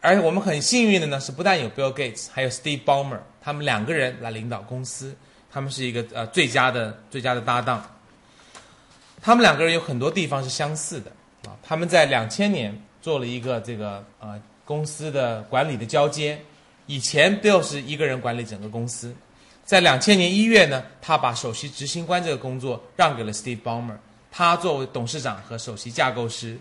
而我们很幸运的呢，是不但有 Bill Gates，还有 Steve Ballmer，他们两个人来领导公司，他们是一个呃最佳的最佳的搭档。他们两个人有很多地方是相似的啊，他们在两千年做了一个这个呃公司的管理的交接。以前 Bill 是一个人管理整个公司，在两千年一月呢，他把首席执行官这个工作让给了 Steve Ballmer，他作为董事长和首席架构师。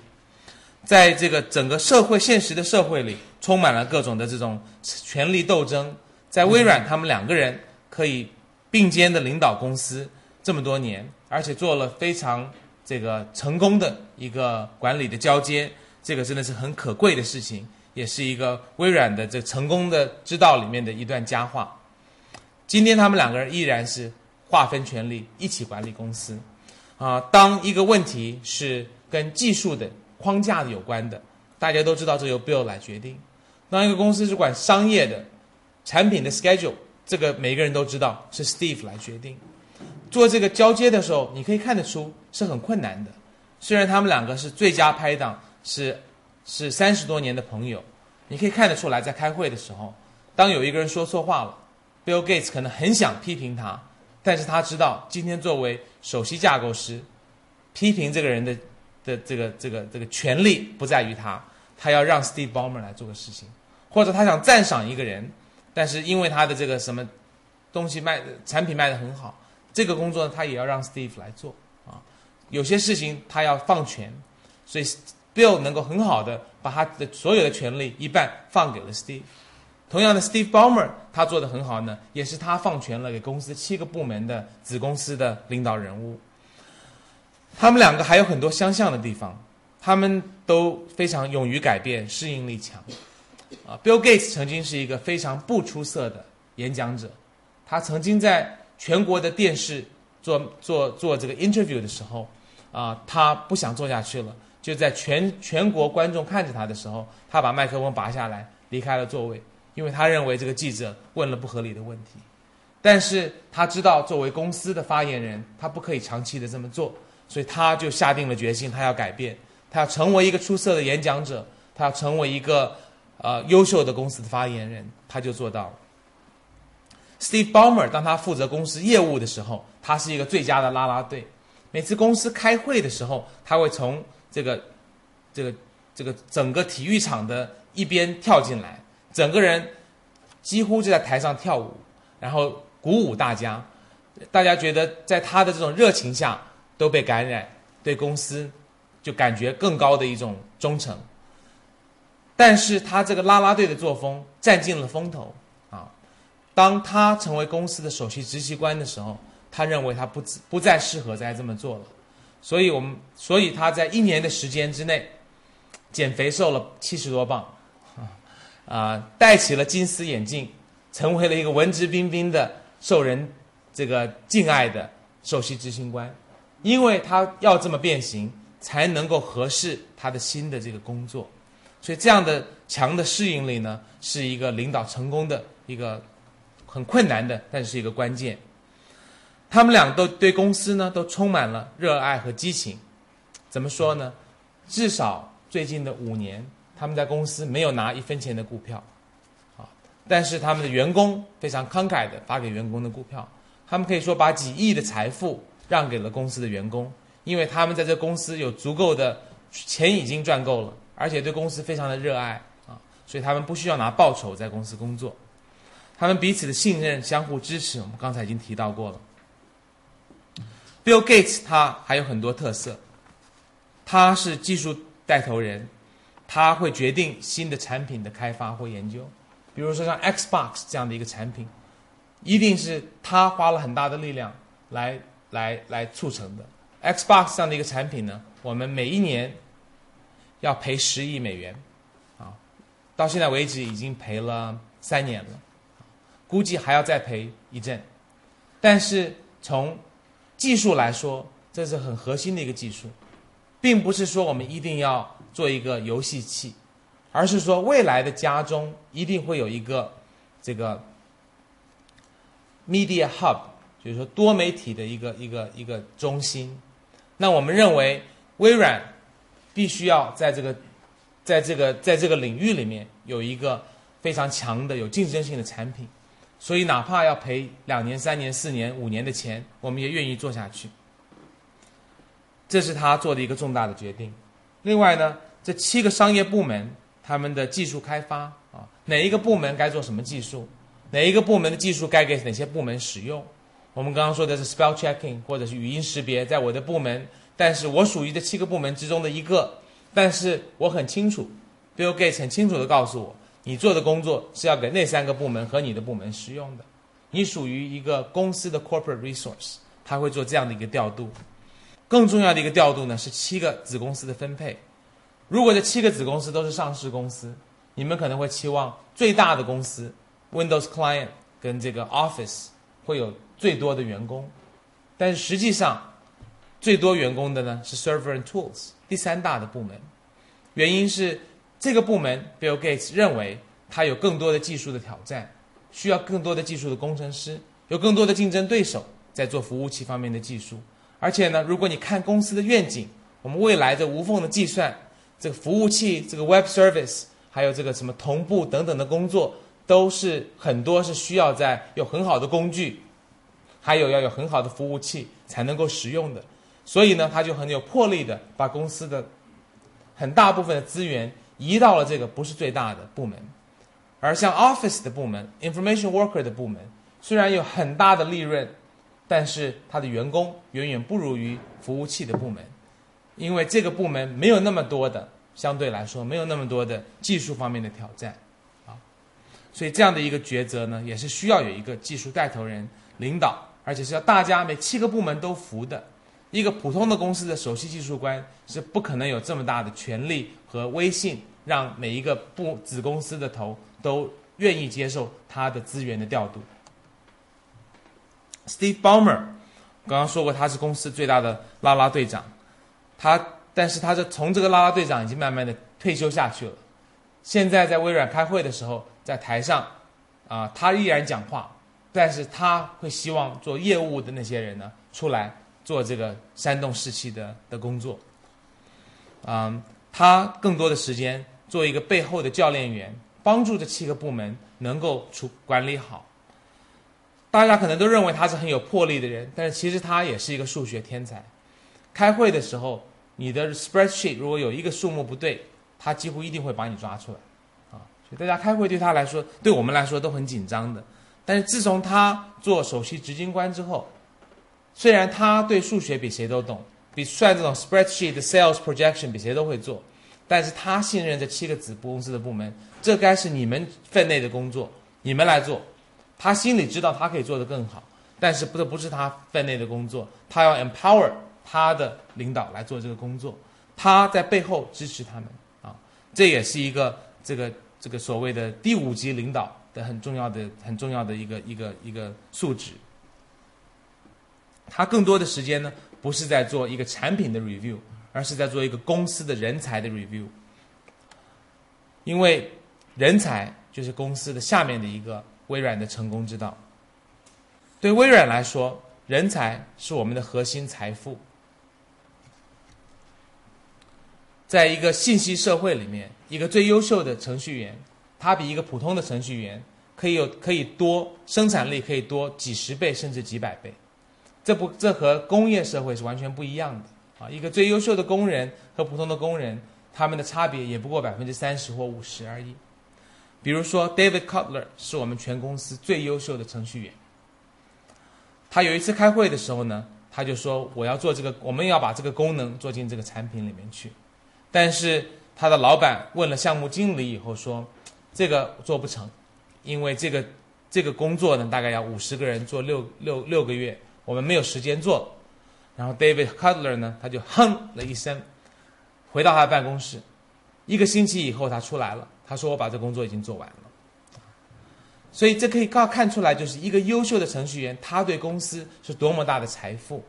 在这个整个社会现实的社会里，充满了各种的这种权力斗争。在微软，他们两个人可以并肩的领导公司这么多年，而且做了非常这个成功的一个管理的交接，这个真的是很可贵的事情，也是一个微软的这成功的之道里面的一段佳话。今天他们两个人依然是划分权力，一起管理公司。啊，当一个问题是跟技术的。框架有关的，大家都知道，这由 Bill 来决定。当一个公司是管商业的，产品的 schedule，这个每个人都知道是 Steve 来决定。做这个交接的时候，你可以看得出是很困难的。虽然他们两个是最佳拍档，是是三十多年的朋友，你可以看得出来，在开会的时候，当有一个人说错话了，Bill Gates 可能很想批评他，但是他知道今天作为首席架构师，批评这个人的。的这个这个这个权利不在于他，他要让 Steve Ballmer 来做个事情，或者他想赞赏一个人，但是因为他的这个什么东西卖产品卖的很好，这个工作他也要让 Steve 来做啊。有些事情他要放权，所以 Bill 能够很好的把他的所有的权利一半放给了 Steve。同样的，Steve Ballmer 他做的很好呢，也是他放权了给公司七个部门的子公司的领导人物。他们两个还有很多相像的地方，他们都非常勇于改变，适应力强。啊，Bill Gates 曾经是一个非常不出色的演讲者，他曾经在全国的电视做做做这个 interview 的时候，啊，他不想做下去了，就在全全国观众看着他的时候，他把麦克风拔下来，离开了座位，因为他认为这个记者问了不合理的问题。但是他知道，作为公司的发言人，他不可以长期的这么做。所以他就下定了决心，他要改变，他要成为一个出色的演讲者，他要成为一个呃优秀的公司的发言人，他就做到了。Steve Ballmer 当他负责公司业务的时候，他是一个最佳的拉拉队。每次公司开会的时候，他会从这个这个这个整个体育场的一边跳进来，整个人几乎就在台上跳舞，然后鼓舞大家。大家觉得在他的这种热情下。都被感染，对公司就感觉更高的一种忠诚。但是他这个拉拉队的作风占尽了风头啊！当他成为公司的首席执行官的时候，他认为他不不再适合再这么做了。所以我们所以他在一年的时间之内减肥瘦了七十多磅啊啊，戴起了金丝眼镜，成为了一个文质彬彬的、受人这个敬爱的首席执行官。因为他要这么变形，才能够合适他的新的这个工作，所以这样的强的适应力呢，是一个领导成功的一个很困难的，但是一个关键。他们俩都对公司呢都充满了热爱和激情。怎么说呢？至少最近的五年，他们在公司没有拿一分钱的股票，啊，但是他们的员工非常慷慨的发给员工的股票，他们可以说把几亿的财富。让给了公司的员工，因为他们在这公司有足够的钱已经赚够了，而且对公司非常的热爱啊，所以他们不需要拿报酬在公司工作。他们彼此的信任、相互支持，我们刚才已经提到过了。Bill Gates 他还有很多特色，他是技术带头人，他会决定新的产品的开发或研究，比如说像 Xbox 这样的一个产品，一定是他花了很大的力量来。来来促成的，Xbox 这样的一个产品呢，我们每一年要赔十亿美元，啊，到现在为止已经赔了三年了，估计还要再赔一阵。但是从技术来说，这是很核心的一个技术，并不是说我们一定要做一个游戏器，而是说未来的家中一定会有一个这个 Media Hub。就是说，多媒体的一个一个一个中心。那我们认为，微软必须要在这个，在这个在这个领域里面有一个非常强的、有竞争性的产品，所以哪怕要赔两年、三年、四年、五年的钱，我们也愿意做下去。这是他做的一个重大的决定。另外呢，这七个商业部门他们的技术开发啊，哪一个部门该做什么技术，哪一个部门的技术该给哪些部门使用？我们刚刚说的是 spell checking 或者是语音识别，在我的部门，但是我属于这七个部门之中的一个，但是我很清楚，Bill Gates 很清楚的告诉我，你做的工作是要给那三个部门和你的部门使用的，你属于一个公司的 corporate resource，他会做这样的一个调度。更重要的一个调度呢，是七个子公司的分配。如果这七个子公司都是上市公司，你们可能会期望最大的公司 Windows Client 跟这个 Office 会有最多的员工，但是实际上最多员工的呢是 Server and Tools 第三大的部门。原因是这个部门 Bill Gates 认为他有更多的技术的挑战，需要更多的技术的工程师，有更多的竞争对手在做服务器方面的技术。而且呢，如果你看公司的愿景，我们未来的无缝的计算，这个服务器、这个 Web Service，还有这个什么同步等等的工作，都是很多是需要在有很好的工具，还有要有很好的服务器才能够使用的。所以呢，他就很有魄力的把公司的很大部分的资源移到了这个不是最大的部门。而像 Office 的部门、Information Worker 的部门，虽然有很大的利润。但是他的员工远远不如于服务器的部门，因为这个部门没有那么多的相对来说没有那么多的技术方面的挑战，啊，所以这样的一个抉择呢，也是需要有一个技术带头人领导，而且是要大家每七个部门都服的。一个普通的公司的首席技术官是不可能有这么大的权力和微信，让每一个部子公司的头都愿意接受他的资源的调度。Steve Ballmer，刚刚说过他是公司最大的啦啦队长，他但是他是从这个啦啦队长已经慢慢的退休下去了，现在在微软开会的时候，在台上，啊，他依然讲话，但是他会希望做业务的那些人呢出来做这个煽动士气的的工作，嗯，他更多的时间做一个背后的教练员，帮助这七个部门能够处管理好。大家可能都认为他是很有魄力的人，但是其实他也是一个数学天才。开会的时候，你的 spreadsheet 如果有一个数目不对，他几乎一定会把你抓出来。啊，所以大家开会对他来说，对我们来说都很紧张的。但是自从他做首席执行官之后，虽然他对数学比谁都懂，比算这种 spreadsheet sales projection 比谁都会做，但是他信任这七个子公司的部门，这该是你们分内的工作，你们来做。他心里知道他可以做得更好，但是不，这不是他分内的工作。他要 empower 他的领导来做这个工作，他在背后支持他们啊。这也是一个这个这个所谓的第五级领导的很重要的很重要的一个一个一个素质。他更多的时间呢，不是在做一个产品的 review，而是在做一个公司的人才的 review，因为人才就是公司的下面的一个。微软的成功之道，对微软来说，人才是我们的核心财富。在一个信息社会里面，一个最优秀的程序员，他比一个普通的程序员可以有可以多生产力，可以多几十倍甚至几百倍。这不，这和工业社会是完全不一样的啊！一个最优秀的工人和普通的工人，他们的差别也不过百分之三十或五十而已。比如说，David Cutler 是我们全公司最优秀的程序员。他有一次开会的时候呢，他就说：“我要做这个，我们要把这个功能做进这个产品里面去。”但是他的老板问了项目经理以后说：“这个做不成，因为这个这个工作呢，大概要五十个人做六六六个月，我们没有时间做。”然后 David Cutler 呢，他就哼了一声，回到他的办公室。一个星期以后，他出来了。他说：“我把这工作已经做完了。”所以这可以告看出来，就是一个优秀的程序员，他对公司是多么大的财富。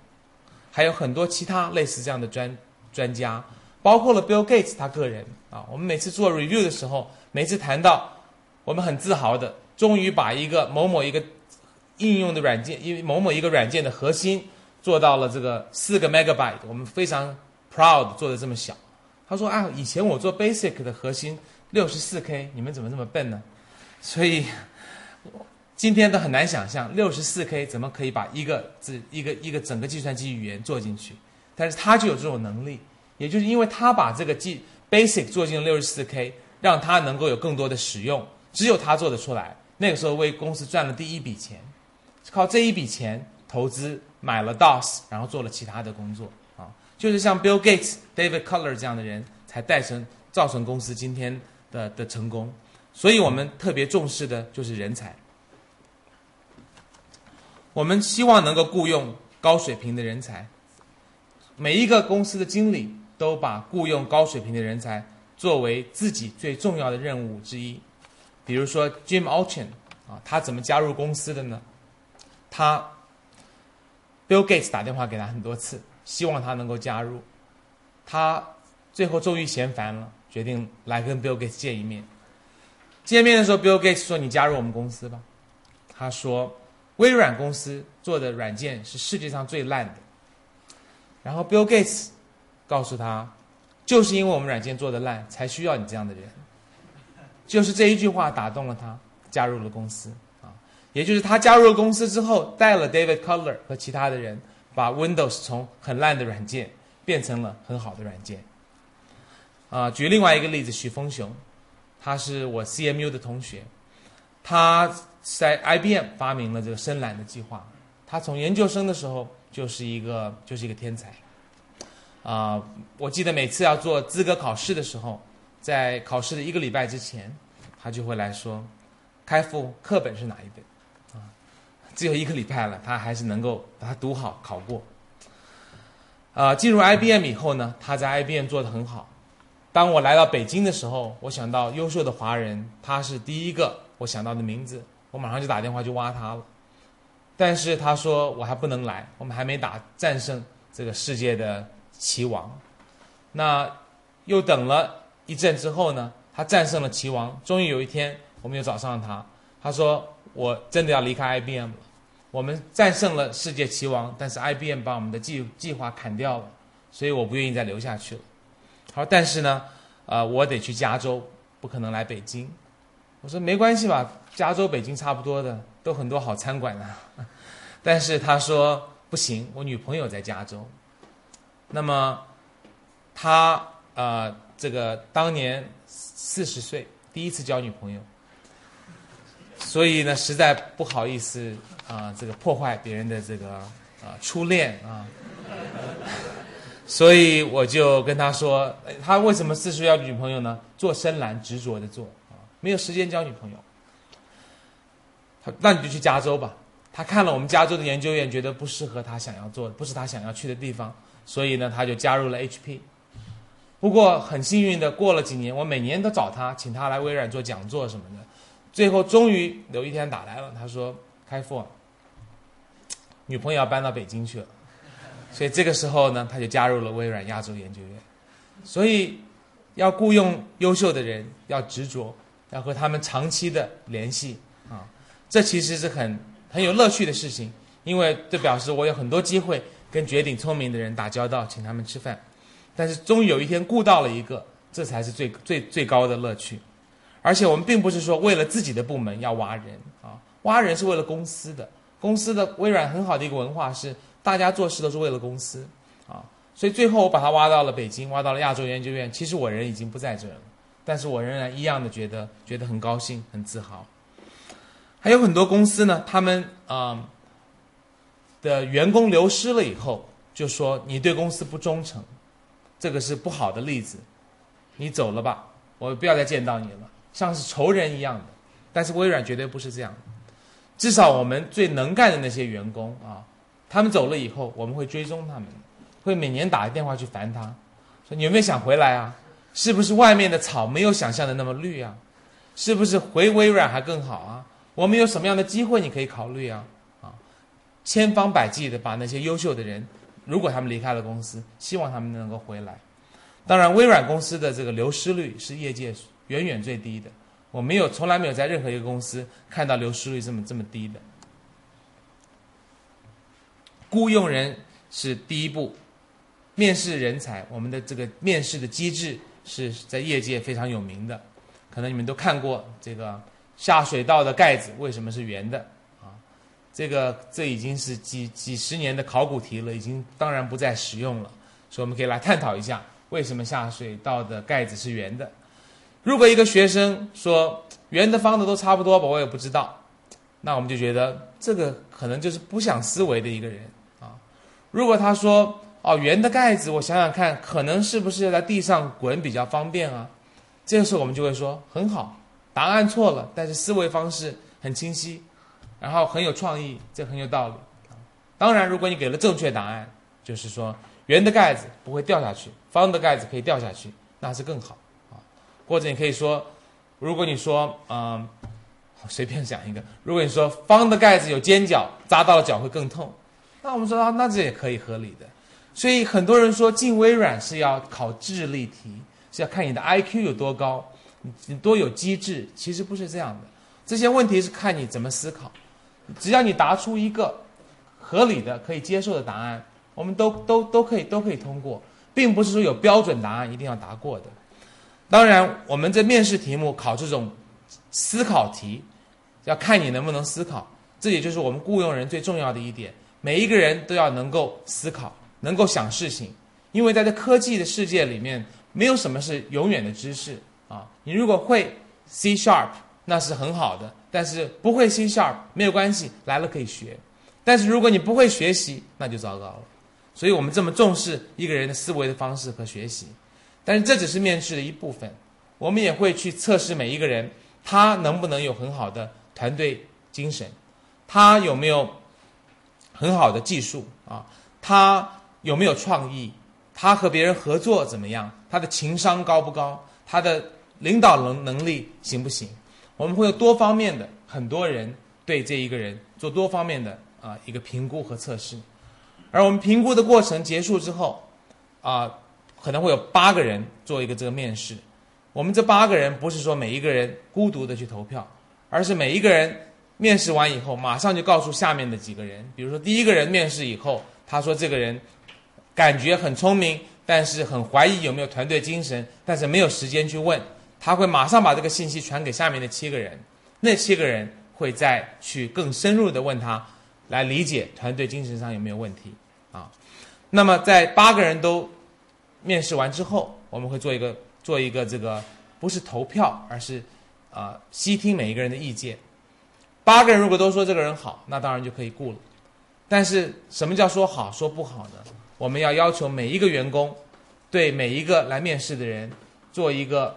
还有很多其他类似这样的专专家，包括了 Bill Gates 他个人啊。我们每次做 review 的时候，每次谈到，我们很自豪的，终于把一个某某一个应用的软件，因为某某一个软件的核心做到了这个四个 megabyte，我们非常 proud 做的这么小。他说啊，以前我做 Basic 的核心六十四 K，你们怎么这么笨呢？所以今天都很难想象六十四 K 怎么可以把一个字一个一个整个计算机语言做进去，但是他就有这种能力，也就是因为他把这个计 Basic 做进了六十四 K，让他能够有更多的使用，只有他做得出来。那个时候为公司赚了第一笔钱，靠这一笔钱投资买了 DOS，然后做了其他的工作啊，就是像 Bill Gates、David Cutler 这样的人才带成造成公司今天的的成功。所以我们特别重视的就是人才，我们希望能够雇佣高水平的人才。每一个公司的经理都把雇佣高水平的人才作为自己最重要的任务之一。比如说 Jim Altman 啊，他怎么加入公司的呢？他 Bill Gates 打电话给他很多次，希望他能够加入。他最后终于嫌烦了，决定来跟 Bill Gates 见一面。见面的时候，Bill Gates 说：“你加入我们公司吧。”他说：“微软公司做的软件是世界上最烂的。”然后 Bill Gates 告诉他：“就是因为我们软件做的烂，才需要你这样的人。”就是这一句话打动了他，加入了公司。也就是他加入了公司之后，带了 David Cutler 和其他的人，把 Windows 从很烂的软件变成了很好的软件。啊，举另外一个例子，许峰雄。他是我 CMU 的同学，他在 IBM 发明了这个深蓝的计划。他从研究生的时候就是一个就是一个天才。啊，我记得每次要做资格考试的时候，在考试的一个礼拜之前，他就会来说：“开复课本是哪一本？”啊，只有一个礼拜了，他还是能够把它读好考过。啊，进入 IBM 以后呢，他在 IBM 做的很好。当我来到北京的时候，我想到优秀的华人，他是第一个我想到的名字，我马上就打电话去挖他了。但是他说我还不能来，我们还没打战胜这个世界的棋王。那又等了一阵之后呢，他战胜了棋王，终于有一天我们又找上了他。他说我真的要离开 IBM 了，我们战胜了世界棋王，但是 IBM 把我们的计计划砍掉了，所以我不愿意再留下去了。好，但是呢，呃，我得去加州，不可能来北京。我说没关系吧，加州、北京差不多的，都很多好餐馆啊。但是他说不行，我女朋友在加州。那么他呃，这个当年四十岁，第一次交女朋友，所以呢，实在不好意思啊，这个破坏别人的这个啊初恋啊。所以我就跟他说，他为什么四十岁要女朋友呢？做深蓝，执着的做啊，没有时间交女朋友。他那你就去加州吧。他看了我们加州的研究院，觉得不适合他想要做，不是他想要去的地方，所以呢，他就加入了 HP。不过很幸运的，过了几年，我每年都找他，请他来微软做讲座什么的。最后终于有一天打来了，他说：“开复，女朋友要搬到北京去了。”所以这个时候呢，他就加入了微软亚洲研究院。所以，要雇佣优秀的人，要执着，要和他们长期的联系啊，这其实是很很有乐趣的事情，因为这表示我有很多机会跟绝顶聪明的人打交道，请他们吃饭。但是终于有一天雇到了一个，这才是最最最高的乐趣。而且我们并不是说为了自己的部门要挖人啊，挖人是为了公司的。公司的微软很好的一个文化是。大家做事都是为了公司，啊，所以最后我把他挖到了北京，挖到了亚洲研究院。其实我人已经不在这了，但是我仍然一样的觉得觉得很高兴、很自豪。还有很多公司呢，他们啊的员工流失了以后，就说你对公司不忠诚，这个是不好的例子，你走了吧，我不要再见到你了，像是仇人一样的。但是微软绝对不是这样，至少我们最能干的那些员工啊。他们走了以后，我们会追踪他们，会每年打个电话去烦他，说你有没有想回来啊？是不是外面的草没有想象的那么绿啊？是不是回微软还更好啊？我们有什么样的机会你可以考虑啊？啊，千方百计的把那些优秀的人，如果他们离开了公司，希望他们能够回来。当然，微软公司的这个流失率是业界远远最低的，我没有从来没有在任何一个公司看到流失率这么这么低的。雇佣人是第一步，面试人才，我们的这个面试的机制是在业界非常有名的，可能你们都看过这个下水道的盖子为什么是圆的啊？这个这已经是几几十年的考古题了，已经当然不再使用了，所以我们可以来探讨一下为什么下水道的盖子是圆的。如果一个学生说圆的方的都差不多吧，我也不知道，那我们就觉得这个可能就是不想思维的一个人啊。如果他说哦圆的盖子，我想想看，可能是不是在地上滚比较方便啊？这个时候我们就会说很好，答案错了，但是思维方式很清晰，然后很有创意，这很有道理。当然，如果你给了正确答案，就是说圆的盖子不会掉下去，方的盖子可以掉下去，那是更好。或者你可以说，如果你说，嗯，随便讲一个，如果你说方的盖子有尖角，扎到了脚会更痛，那我们说啊，那这也可以合理的。所以很多人说进微软是要考智力题，是要看你的 IQ 有多高，你多有机智。其实不是这样的，这些问题是看你怎么思考。只要你答出一个合理的、可以接受的答案，我们都都都可以都可以通过，并不是说有标准答案一定要答过的。当然，我们在面试题目考这种思考题，要看你能不能思考。这也就是我们雇佣人最重要的一点：每一个人都要能够思考，能够想事情。因为在这科技的世界里面，没有什么是永远的知识啊。你如果会 C sharp，那是很好的；但是不会 C sharp 没有关系，来了可以学。但是如果你不会学习，那就糟糕了。所以我们这么重视一个人的思维的方式和学习。但是这只是面试的一部分，我们也会去测试每一个人，他能不能有很好的团队精神，他有没有很好的技术啊，他有没有创意，他和别人合作怎么样，他的情商高不高，他的领导能能力行不行？我们会有多方面的很多人对这一个人做多方面的啊一个评估和测试，而我们评估的过程结束之后，啊。可能会有八个人做一个这个面试，我们这八个人不是说每一个人孤独的去投票，而是每一个人面试完以后，马上就告诉下面的几个人，比如说第一个人面试以后，他说这个人感觉很聪明，但是很怀疑有没有团队精神，但是没有时间去问，他会马上把这个信息传给下面的七个人，那七个人会再去更深入的问他，来理解团队精神上有没有问题啊。那么在八个人都。面试完之后，我们会做一个做一个这个不是投票，而是啊悉听每一个人的意见。八个人如果都说这个人好，那当然就可以雇了。但是什么叫说好说不好呢？我们要要求每一个员工对每一个来面试的人做一个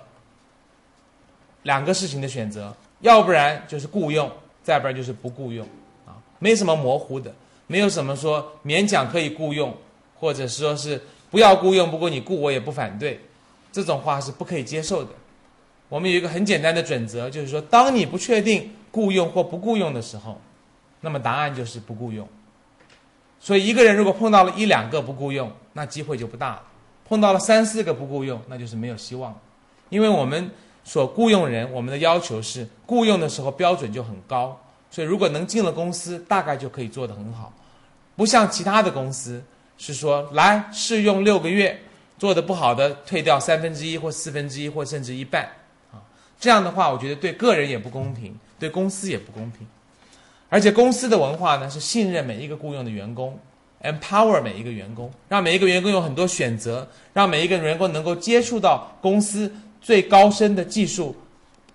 两个事情的选择，要不然就是雇佣，再不然就是不雇佣啊，没什么模糊的，没有什么说勉强可以雇佣，或者说是。不要雇佣，不过你雇我也不反对，这种话是不可以接受的。我们有一个很简单的准则，就是说，当你不确定雇佣或不雇佣的时候，那么答案就是不雇佣。所以，一个人如果碰到了一两个不雇佣，那机会就不大了；碰到了三四个不雇佣，那就是没有希望。因为我们所雇佣人，我们的要求是雇佣的时候标准就很高，所以如果能进了公司，大概就可以做得很好，不像其他的公司。是说来试用六个月，做的不好的退掉三分之一或四分之一或甚至一半，啊，这样的话，我觉得对个人也不公平，对公司也不公平。而且公司的文化呢是信任每一个雇佣的员工，empower 每一个员工，让每一个员工有很多选择，让每一个员工能够接触到公司最高深的技术，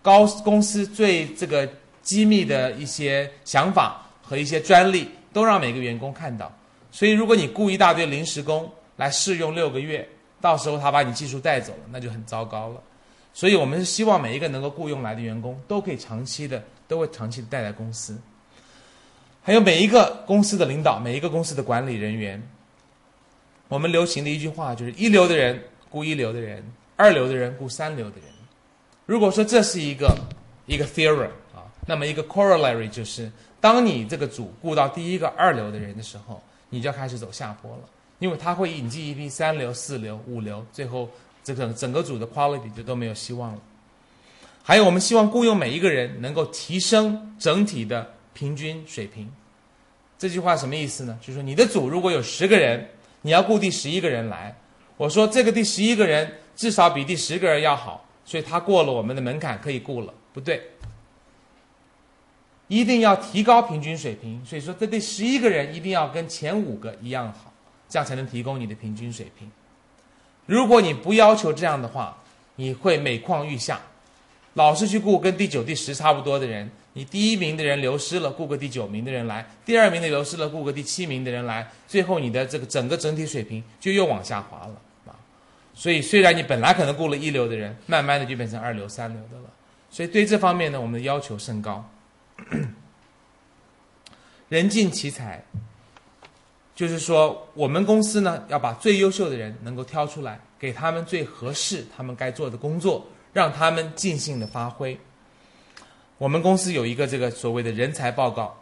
高公司最这个机密的一些想法和一些专利，都让每个员工看到。所以，如果你雇一大堆临时工来试用六个月，到时候他把你技术带走了，那就很糟糕了。所以我们是希望每一个能够雇佣来的员工都可以长期的，都会长期的带来公司。还有每一个公司的领导，每一个公司的管理人员，我们流行的一句话就是：一流的人雇一流的人，二流的人雇三流的人。如果说这是一个一个 theory 啊，那么一个 corollary 就是，当你这个组雇到第一个二流的人的时候。你就要开始走下坡了，因为他会引进一批三流、四流、五流，最后这个整个组的 quality 就都没有希望了。还有，我们希望雇佣每一个人能够提升整体的平均水平。这句话什么意思呢？就是说，你的组如果有十个人，你要雇第十一个人来。我说这个第十一个人至少比第十个人要好，所以他过了我们的门槛可以雇了。不对，一定要提高平均水平。所以说这第十一个人一定要跟前五个一样好，这样才能提供你的平均水平。如果你不要求这样的话，你会每况愈下，老是去雇跟第九、第十差不多的人。你第一名的人流失了，雇个第九名的人来；第二名的流失了，雇个第七名的人来。最后你的这个整个整体水平就又往下滑了啊！所以虽然你本来可能雇了一流的人，慢慢的就变成二流、三流的了。所以对这方面呢，我们的要求甚高。人尽其才，就是说我们公司呢要把最优秀的人能够挑出来，给他们最合适他们该做的工作，让他们尽兴的发挥。我们公司有一个这个所谓的人才报告，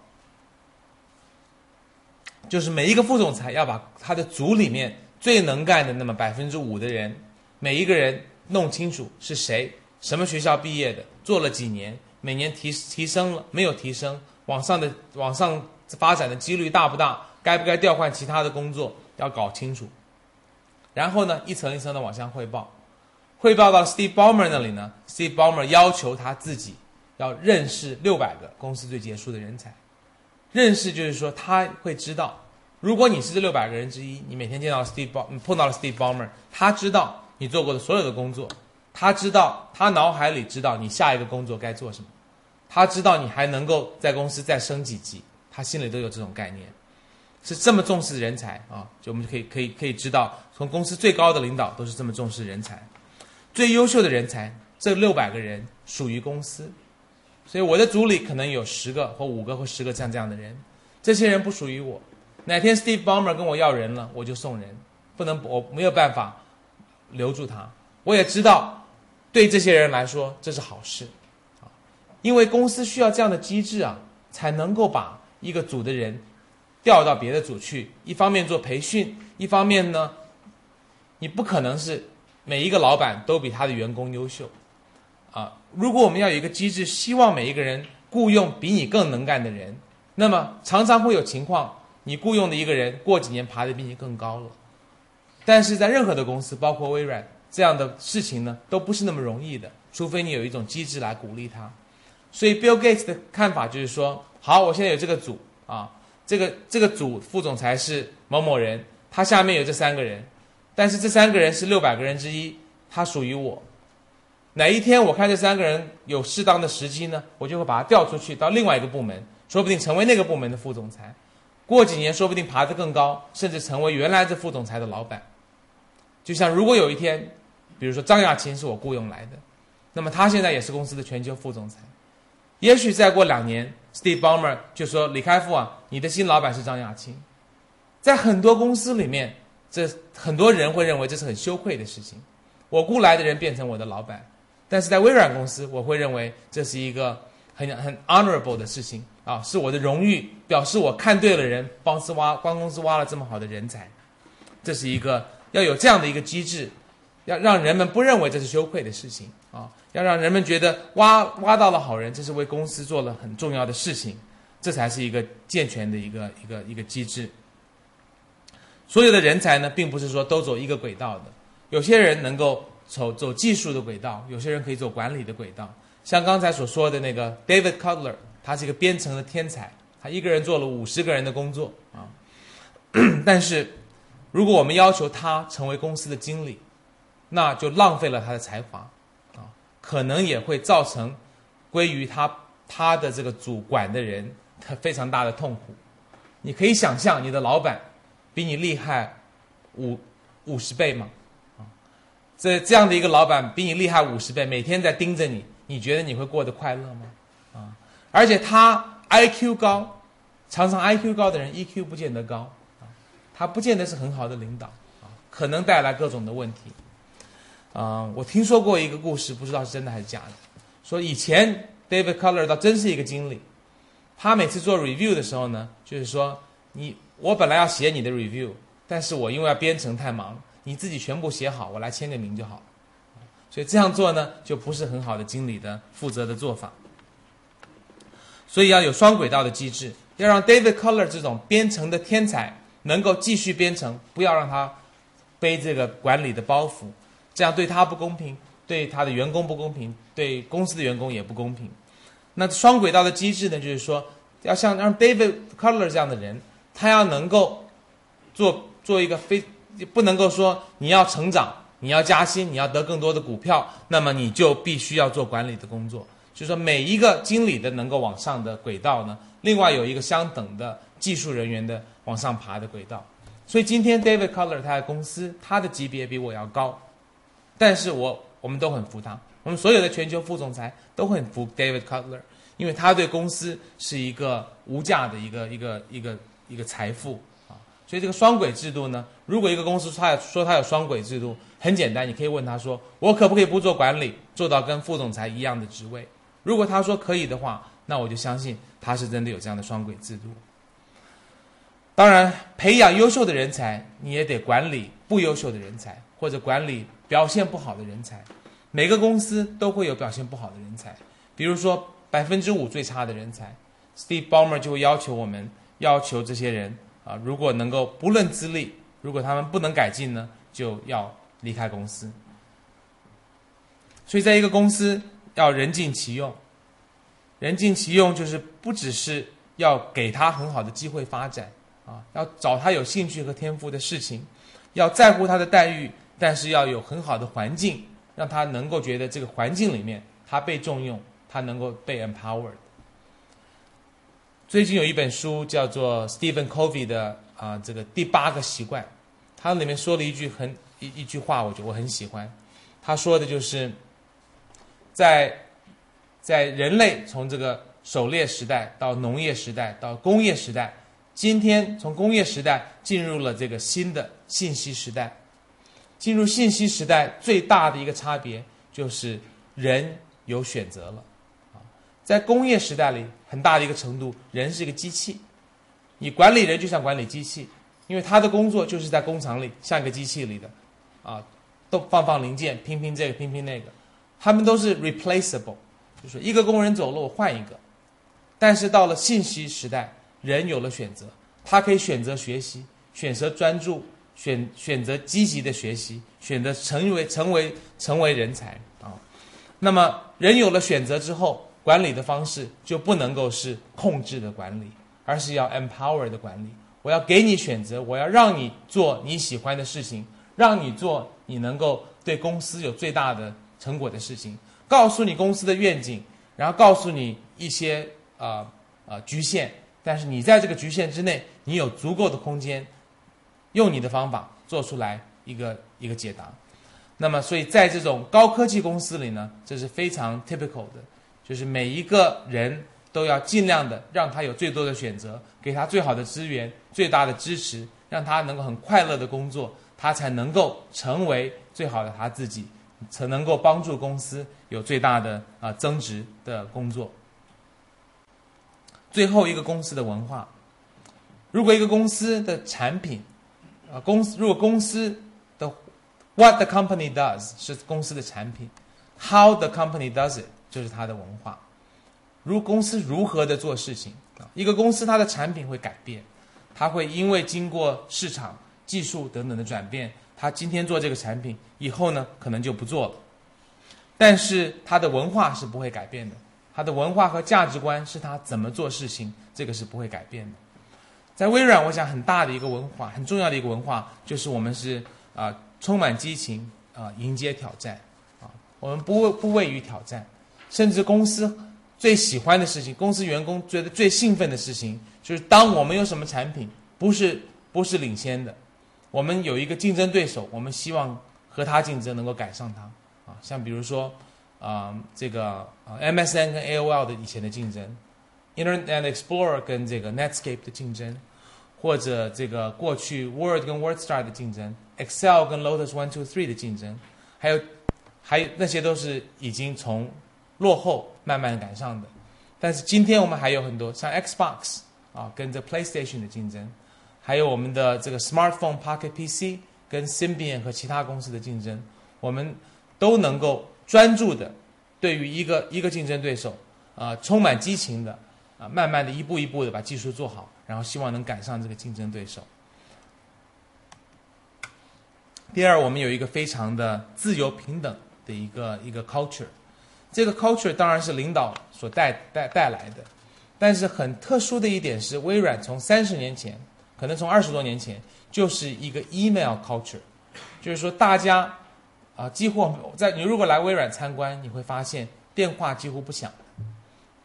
就是每一个副总裁要把他的组里面最能干的那么百分之五的人，每一个人弄清楚是谁，什么学校毕业的，做了几年，每年提提升了没有提升，往上的往上发展的几率大不大，该不该调换其他的工作，要搞清楚。然后呢，一层一层的往下汇报，汇报到 Steve Ballmer 那里呢，Steve Ballmer 要求他自己。要认识六百个公司最杰出的人才，认识就是说他会知道，如果你是这六百个人之一，你每天见到 Steve Ball 碰到了 Steve Ballmer，他知道你做过的所有的工作，他知道他脑海里知道你下一个工作该做什么，他知道你还能够在公司再升几级，他心里都有这种概念，是这么重视人才啊！就我们就可以可以可以知道，从公司最高的领导都是这么重视人才，最优秀的人才，这六百个人属于公司。所以我的组里可能有十个或五个或十个像这样的人，这些人不属于我。哪天 Steve Ballmer 跟我要人了，我就送人，不能我没有办法留住他。我也知道，对这些人来说这是好事，因为公司需要这样的机制啊，才能够把一个组的人调到别的组去。一方面做培训，一方面呢，你不可能是每一个老板都比他的员工优秀。啊，如果我们要有一个机制，希望每一个人雇佣比你更能干的人，那么常常会有情况，你雇佣的一个人过几年爬得比你更高了。但是在任何的公司，包括微软这样的事情呢，都不是那么容易的，除非你有一种机制来鼓励他。所以 Bill Gates 的看法就是说，好，我现在有这个组啊，这个这个组副总裁是某某人，他下面有这三个人，但是这三个人是六百个人之一，他属于我。哪一天我看这三个人有适当的时机呢，我就会把他调出去到另外一个部门，说不定成为那个部门的副总裁。过几年说不定爬得更高，甚至成为原来这副总裁的老板。就像如果有一天，比如说张亚勤是我雇佣来的，那么他现在也是公司的全球副总裁。也许再过两年，Steve Ballmer 就说：“李开复啊，你的新老板是张亚勤。”在很多公司里面，这很多人会认为这是很羞愧的事情。我雇来的人变成我的老板。但是在微软公司，我会认为这是一个很很 honorable 的事情啊，是我的荣誉，表示我看对了人，帮司挖帮公司挖了这么好的人才，这是一个要有这样的一个机制，要让人们不认为这是羞愧的事情啊，要让人们觉得挖挖到了好人，这是为公司做了很重要的事情，这才是一个健全的一个一个一个机制。所有的人才呢，并不是说都走一个轨道的，有些人能够。走走技术的轨道，有些人可以走管理的轨道。像刚才所说的那个 David Cutler，他是一个编程的天才，他一个人做了五十个人的工作啊。但是，如果我们要求他成为公司的经理，那就浪费了他的才华，可能也会造成归于他他的这个主管的人他非常大的痛苦。你可以想象，你的老板比你厉害五五十倍吗？啊这这样的一个老板比你厉害五十倍，每天在盯着你，你觉得你会过得快乐吗？啊！而且他 I Q 高，常常 I Q 高的人 E Q 不见得高，他不见得是很好的领导，啊，可能带来各种的问题。啊，我听说过一个故事，不知道是真的还是假的，说以前 David Color 倒真是一个经理，他每次做 review 的时候呢，就是说你我本来要写你的 review，但是我因为要编程太忙。你自己全部写好，我来签个名就好了。所以这样做呢，就不是很好的经理的负责的做法。所以要有双轨道的机制，要让 David Color 这种编程的天才能够继续编程，不要让他背这个管理的包袱，这样对他不公平，对他的员工不公平，对公司的员工也不公平。那双轨道的机制呢，就是说要像让 David Cutler 这样的人，他要能够做做一个非不能够说你要成长，你要加薪，你要得更多的股票，那么你就必须要做管理的工作。就是说每一个经理的能够往上的轨道呢，另外有一个相等的技术人员的往上爬的轨道。所以今天 David Cutler 他的公司，他的级别比我要高，但是我我们都很服他，我们所有的全球副总裁都很服 David Cutler，因为他对公司是一个无价的一个一个一个一个财富啊。所以这个双轨制度呢，如果一个公司他说他有双轨制度，很简单，你可以问他说，我可不可以不做管理，做到跟副总裁一样的职位？如果他说可以的话，那我就相信他是真的有这样的双轨制度。当然，培养优秀的人才，你也得管理不优秀的人才，或者管理表现不好的人才。每个公司都会有表现不好的人才，比如说百分之五最差的人才，Steve Ballmer 就会要求我们，要求这些人啊，如果能够不论资历，如果他们不能改进呢，就要离开公司。所以，在一个公司。要人尽其用，人尽其用就是不只是要给他很好的机会发展啊，要找他有兴趣和天赋的事情，要在乎他的待遇，但是要有很好的环境，让他能够觉得这个环境里面他被重用，他能够被 empowered。最近有一本书叫做 Stephen Covey 的啊这个第八个习惯，他里面说了一句很一一句话，我觉得我很喜欢，他说的就是。在，在人类从这个狩猎时代到农业时代到工业时代，今天从工业时代进入了这个新的信息时代。进入信息时代最大的一个差别就是人有选择了。啊，在工业时代里，很大的一个程度，人是一个机器，你管理人就像管理机器，因为他的工作就是在工厂里像一个机器里的，啊，都放放零件，拼拼这个，拼拼那个。他们都是 replaceable，就是一个工人走了，我换一个。但是到了信息时代，人有了选择，他可以选择学习，选择专注，选选择积极的学习，选择成为成为成为人才啊。那么人有了选择之后，管理的方式就不能够是控制的管理，而是要 empower 的管理。我要给你选择，我要让你做你喜欢的事情，让你做你能够对公司有最大的。成果的事情，告诉你公司的愿景，然后告诉你一些啊啊局限，但是你在这个局限之内，你有足够的空间，用你的方法做出来一个一个解答。那么，所以在这种高科技公司里呢，这是非常 typical 的，就是每一个人都要尽量的让他有最多的选择，给他最好的资源、最大的支持，让他能够很快乐的工作，他才能够成为最好的他自己。才能够帮助公司有最大的啊增值的工作。最后一个公司的文化，如果一个公司的产品，啊公司如果公司的 what the company does 是公司的产品，how the company does it 就是它的文化。如公司如何的做事情啊，一个公司它的产品会改变，它会因为经过市场、技术等等的转变。他今天做这个产品，以后呢可能就不做了，但是他的文化是不会改变的，他的文化和价值观是他怎么做事情，这个是不会改变的。在微软，我想很大的一个文化，很重要的一个文化，就是我们是啊充满激情啊迎接挑战啊，我们不畏不畏于挑战，甚至公司最喜欢的事情，公司员工觉得最兴奋的事情，就是当我们有什么产品不是不是领先的。我们有一个竞争对手，我们希望和他竞争能够赶上他啊，像比如说啊这个啊 MSN 跟 AOL 的以前的竞争，Internet Explorer 跟这个 Netscape 的竞争，或者这个过去 Word 跟 WordStar 的竞争，Excel 跟 Lotus One Two Three 的竞争，还有还有那些都是已经从落后慢慢赶上的，但是今天我们还有很多像 Xbox 啊跟这 PlayStation 的竞争。还有我们的这个 smartphone Pocket PC 跟 Symbian 和其他公司的竞争，我们都能够专注的对于一个一个竞争对手啊，充满激情的慢慢的一步一步的把技术做好，然后希望能赶上这个竞争对手。第二，我们有一个非常的自由平等的一个一个 culture，这个 culture 当然是领导所带带带来的，但是很特殊的一点是，微软从三十年前，可能从二十多年前，就是一个 email culture，就是说大家啊几乎在你如果来微软参观，你会发现电话几乎不响。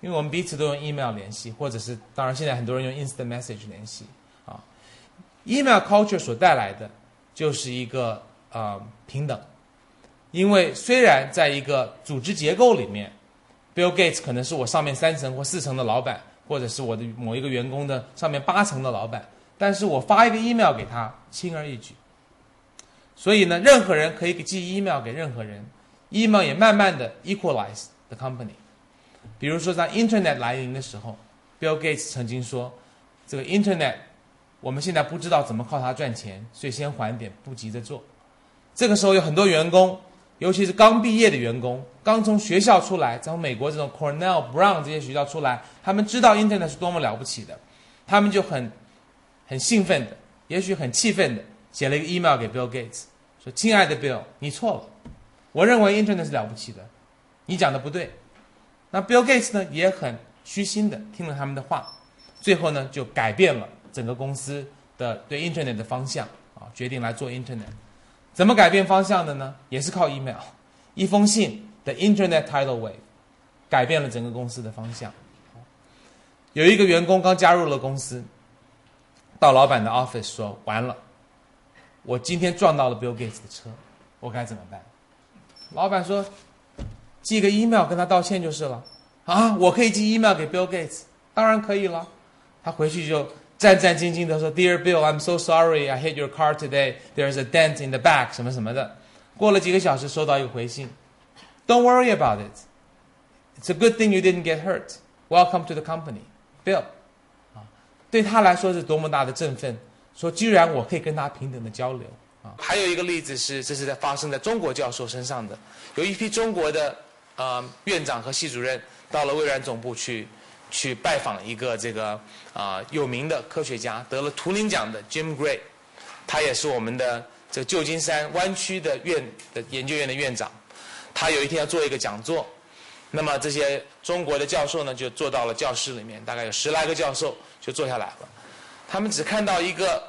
因为我们彼此都用 email 联系，或者是当然现在很多人用 instant message 联系啊。email culture 所带来的就是一个呃平等，因为虽然在一个组织结构里面，Bill Gates 可能是我上面三层或四层的老板，或者是我的某一个员工的上面八层的老板，但是我发一个 email 给他，轻而易举。所以呢，任何人可以寄 email 给任何人，email 也慢慢的 equalize the company。比如说，在 Internet 来临的时候，Bill Gates 曾经说：“这个 Internet，我们现在不知道怎么靠它赚钱，所以先缓点，不急着做。”这个时候有很多员工，尤其是刚毕业的员工，刚从学校出来，从美国这种 Cornell、Brown 这些学校出来，他们知道 Internet 是多么了不起的，他们就很很兴奋的，也许很气愤的，写了一个 email 给 Bill Gates，说：“亲爱的 Bill，你错了，我认为 Internet 是了不起的，你讲的不对。”那 Bill Gates 呢也很虚心的听了他们的话，最后呢就改变了整个公司的对 Internet 的方向啊，决定来做 Internet。怎么改变方向的呢？也是靠 email，一封信的 Internet tidal wave，改变了整个公司的方向。有一个员工刚加入了公司，到老板的 office 说：“完了，我今天撞到了 Bill Gates 的车，我该怎么办？”老板说。寄个 email 跟他道歉就是了，啊，我可以寄 email 给 Bill Gates，当然可以了。他回去就战战兢兢的说：“Dear Bill, I'm so sorry, I hit your car today. There's a dent in the back，什么什么的。”过了几个小时，收到一个回信：“Don't worry about it. It's a good thing you didn't get hurt. Welcome to the company, Bill。”啊，对他来说是多么大的振奋！说居然我可以跟他平等的交流啊！还有一个例子是，这是在发生在中国教授身上的，有一批中国的。呃，院长和系主任到了微软总部去，去拜访一个这个啊有名的科学家，得了图灵奖的 Jim Gray，他也是我们的这旧金山湾区的院的研究院的院长。他有一天要做一个讲座，那么这些中国的教授呢就坐到了教室里面，大概有十来个教授就坐下来了。他们只看到一个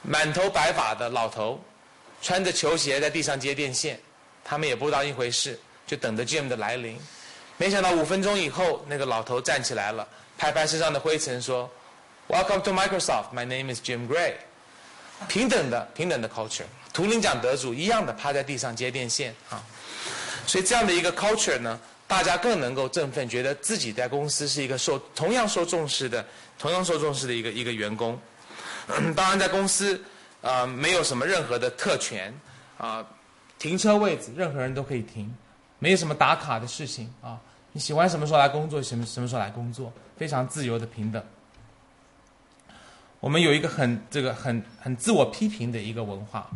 满头白发的老头，穿着球鞋在地上接电线，他们也不当一回事。就等着 Jim 的来临，没想到五分钟以后，那个老头站起来了，拍拍身上的灰尘，说：“Welcome to Microsoft. My name is Jim Gray。”平等的，平等的 culture，图灵奖得主一样的趴在地上接电线啊。所以这样的一个 culture 呢，大家更能够振奋，觉得自己在公司是一个受同样受重视的，同样受重视的一个一个员工。当然，在公司啊，没有什么任何的特权啊，停车位置任何人都可以停。没有什么打卡的事情啊！你喜欢什么时候来工作，什么什么时候来工作，非常自由的平等。我们有一个很这个很很自我批评的一个文化，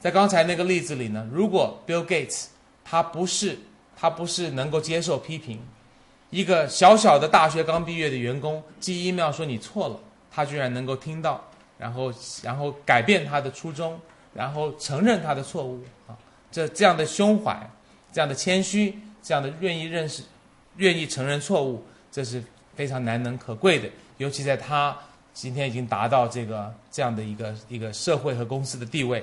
在刚才那个例子里呢，如果 Bill Gates 他不是他不是能够接受批评，一个小小的大学刚毕业的员工寄 email 说你错了，他居然能够听到，然后然后改变他的初衷，然后承认他的错误啊，这这样的胸怀。这样的谦虚，这样的愿意认识、愿意承认错误，这是非常难能可贵的。尤其在他今天已经达到这个这样的一个一个社会和公司的地位。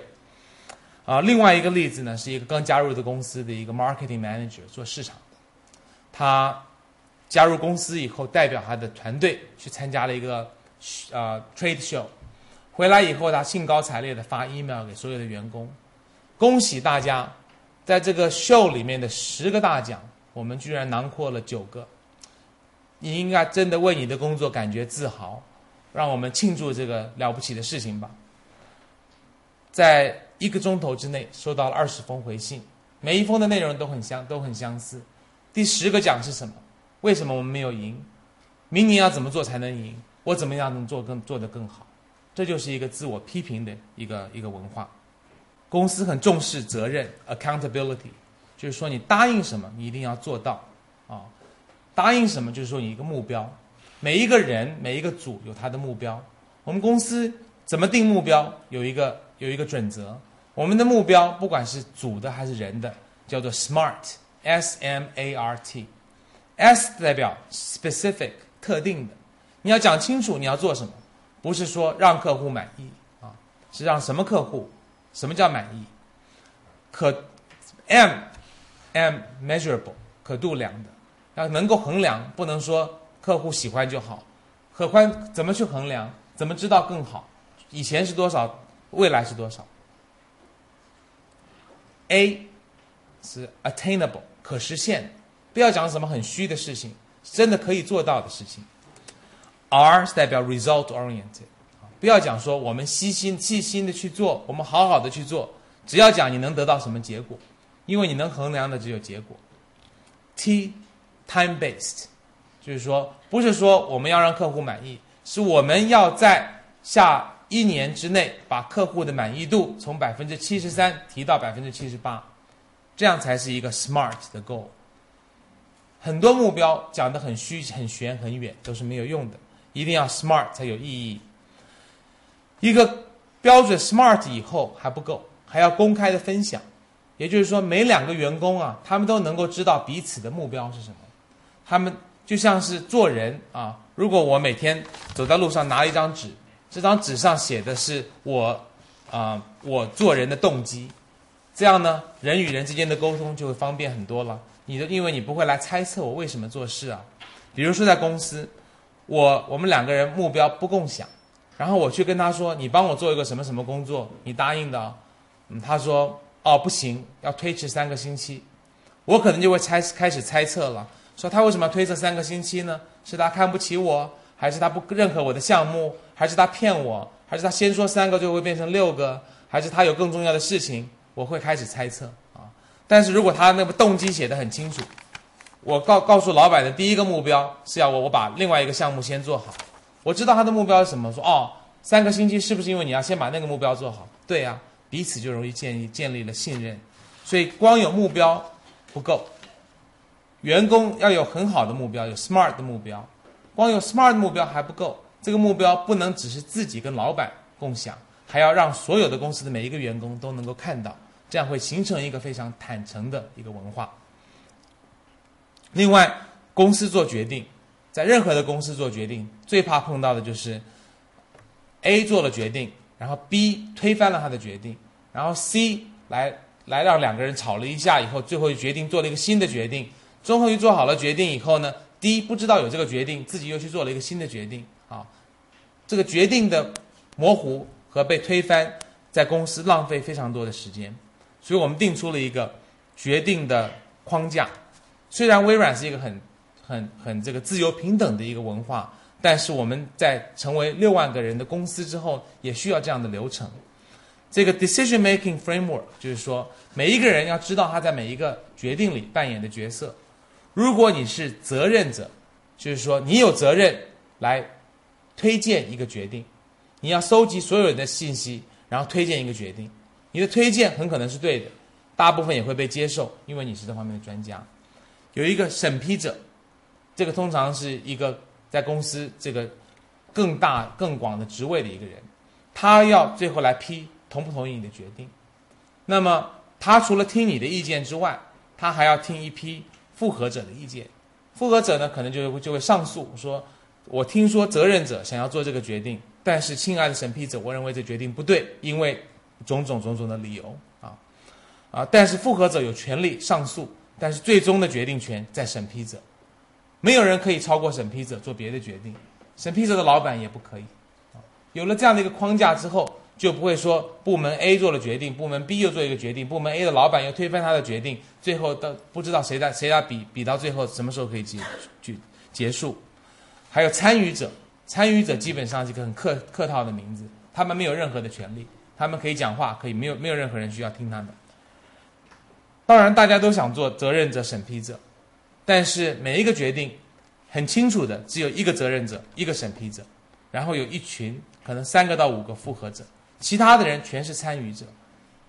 啊，另外一个例子呢，是一个刚加入的公司的一个 marketing manager 做市场的，他加入公司以后，代表他的团队去参加了一个啊 trade show，回来以后，他兴高采烈的发 email 给所有的员工，恭喜大家。在这个秀里面的十个大奖，我们居然囊括了九个。你应该真的为你的工作感觉自豪，让我们庆祝这个了不起的事情吧。在一个钟头之内收到了二十封回信，每一封的内容都很相都很相似。第十个奖是什么？为什么我们没有赢？明年要怎么做才能赢？我怎么样能做更做得更好？这就是一个自我批评的一个一个文化。公司很重视责任 （accountability），就是说你答应什么，你一定要做到啊。答应什么，就是说你一个目标。每一个人、每一个组有他的目标。我们公司怎么定目标？有一个有一个准则。我们的目标不管是组的还是人的，叫做 SMART，S M A R T。S 代表 specific 特定的，你要讲清楚你要做什么，不是说让客户满意啊，是让什么客户？什么叫满意？可 M M measurable 可度量的，要能够衡量，不能说客户喜欢就好。可欢怎么去衡量？怎么知道更好？以前是多少？未来是多少？A 是 attainable 可实现，不要讲什么很虚的事情，真的可以做到的事情。R 是代表 result oriented，不要讲说我们细心细心的去做，我们好好的去做，只要讲你能得到什么结果，因为你能衡量的只有结果。T time based，就是说不是说我们要让客户满意，是我们要在下一年之内把客户的满意度从百分之七十三提到百分之七十八，这样才是一个 smart 的 goal。很多目标讲得很虚、很玄、很远，都是没有用的。一定要 smart 才有意义。一个标准 smart 以后还不够，还要公开的分享。也就是说，每两个员工啊，他们都能够知道彼此的目标是什么。他们就像是做人啊，如果我每天走在路上拿一张纸，这张纸上写的是我啊我做人的动机，这样呢，人与人之间的沟通就会方便很多了。你的因为你不会来猜测我为什么做事啊。比如说在公司，我我们两个人目标不共享，然后我去跟他说，你帮我做一个什么什么工作，你答应的，嗯，他说哦不行，要推迟三个星期，我可能就会猜开始猜测了，说他为什么要推迟三个星期呢？是他看不起我，还是他不认可我的项目，还是他骗我，还是他先说三个就会变成六个，还是他有更重要的事情？我会开始猜测啊。但是如果他那个动机写的很清楚，我告告诉老板的第一个目标是要我我把另外一个项目先做好。我知道他的目标是什么，说哦，三个星期是不是因为你要先把那个目标做好？对呀、彼此就容易建立建立了信任。所以光有目标不够，员工要有很好的目标，有 smart 的目标。光有 smart 的目标还不够，这个目标不能只是自己跟老板共享，还要让所有的公司的每一个员工都能够看到，这样会形成一个非常坦诚的一个文化。另外，公司做决定，在任何的公司做决定，最怕碰到的就是 A 做了决定，然后 B 推翻了他的决定，然后 C 来来让两个人吵了一架以后，最后决定做了一个新的决定。终于做好了决定以后呢，D 不知道有这个决定，自己又去做了一个新的决定啊。这个决定的模糊和被推翻，在公司浪费非常多的时间，所以我们定出了一个决定的框架。虽然微软是一个很、很、很这个自由平等的一个文化，但是我们在成为六万个人的公司之后，也需要这样的流程。这个 decision making framework 就是说，每一个人要知道他在每一个决定里扮演的角色。如果你是责任者，就是说你有责任来推荐一个决定，你要收集所有人的信息，然后推荐一个决定。你的推荐很可能是对的，大部分也会被接受，因为你是这方面的专家。有一个审批者，这个通常是一个在公司这个更大更广的职位的一个人，他要最后来批同不同意你的决定。那么他除了听你的意见之外，他还要听一批复核者的意见。复核者呢，可能就会就会上诉说，我听说责任者想要做这个决定，但是亲爱的审批者，我认为这决定不对，因为种种种种的理由啊啊！但是复核者有权利上诉。但是最终的决定权在审批者，没有人可以超过审批者做别的决定，审批者的老板也不可以。有了这样的一个框架之后，就不会说部门 A 做了决定，部门 B 又做一个决定，部门 A 的老板又推翻他的决定，最后到不知道谁在谁在比比到最后什么时候可以结结结束。还有参与者，参与者基本上是一个很客客套的名字，他们没有任何的权利，他们可以讲话，可以没有没有任何人需要听他们。当然，大家都想做责任者、审批者，但是每一个决定很清楚的，只有一个责任者、一个审批者，然后有一群可能三个到五个复核者，其他的人全是参与者。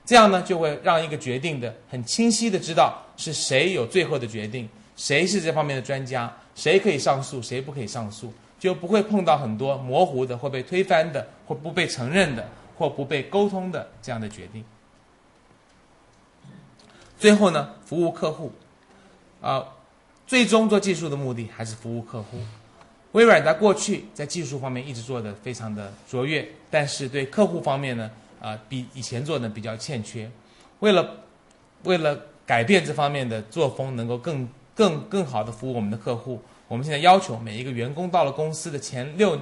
这样呢，就会让一个决定的很清晰的知道是谁有最后的决定，谁是这方面的专家，谁可以上诉，谁不可以上诉，就不会碰到很多模糊的或被推翻的或不被承认的或不被沟通的这样的决定。最后呢，服务客户，啊，最终做技术的目的还是服务客户。微软在过去在技术方面一直做的非常的卓越，但是对客户方面呢，啊，比以前做的比较欠缺。为了为了改变这方面的作风，能够更更更好的服务我们的客户，我们现在要求每一个员工到了公司的前六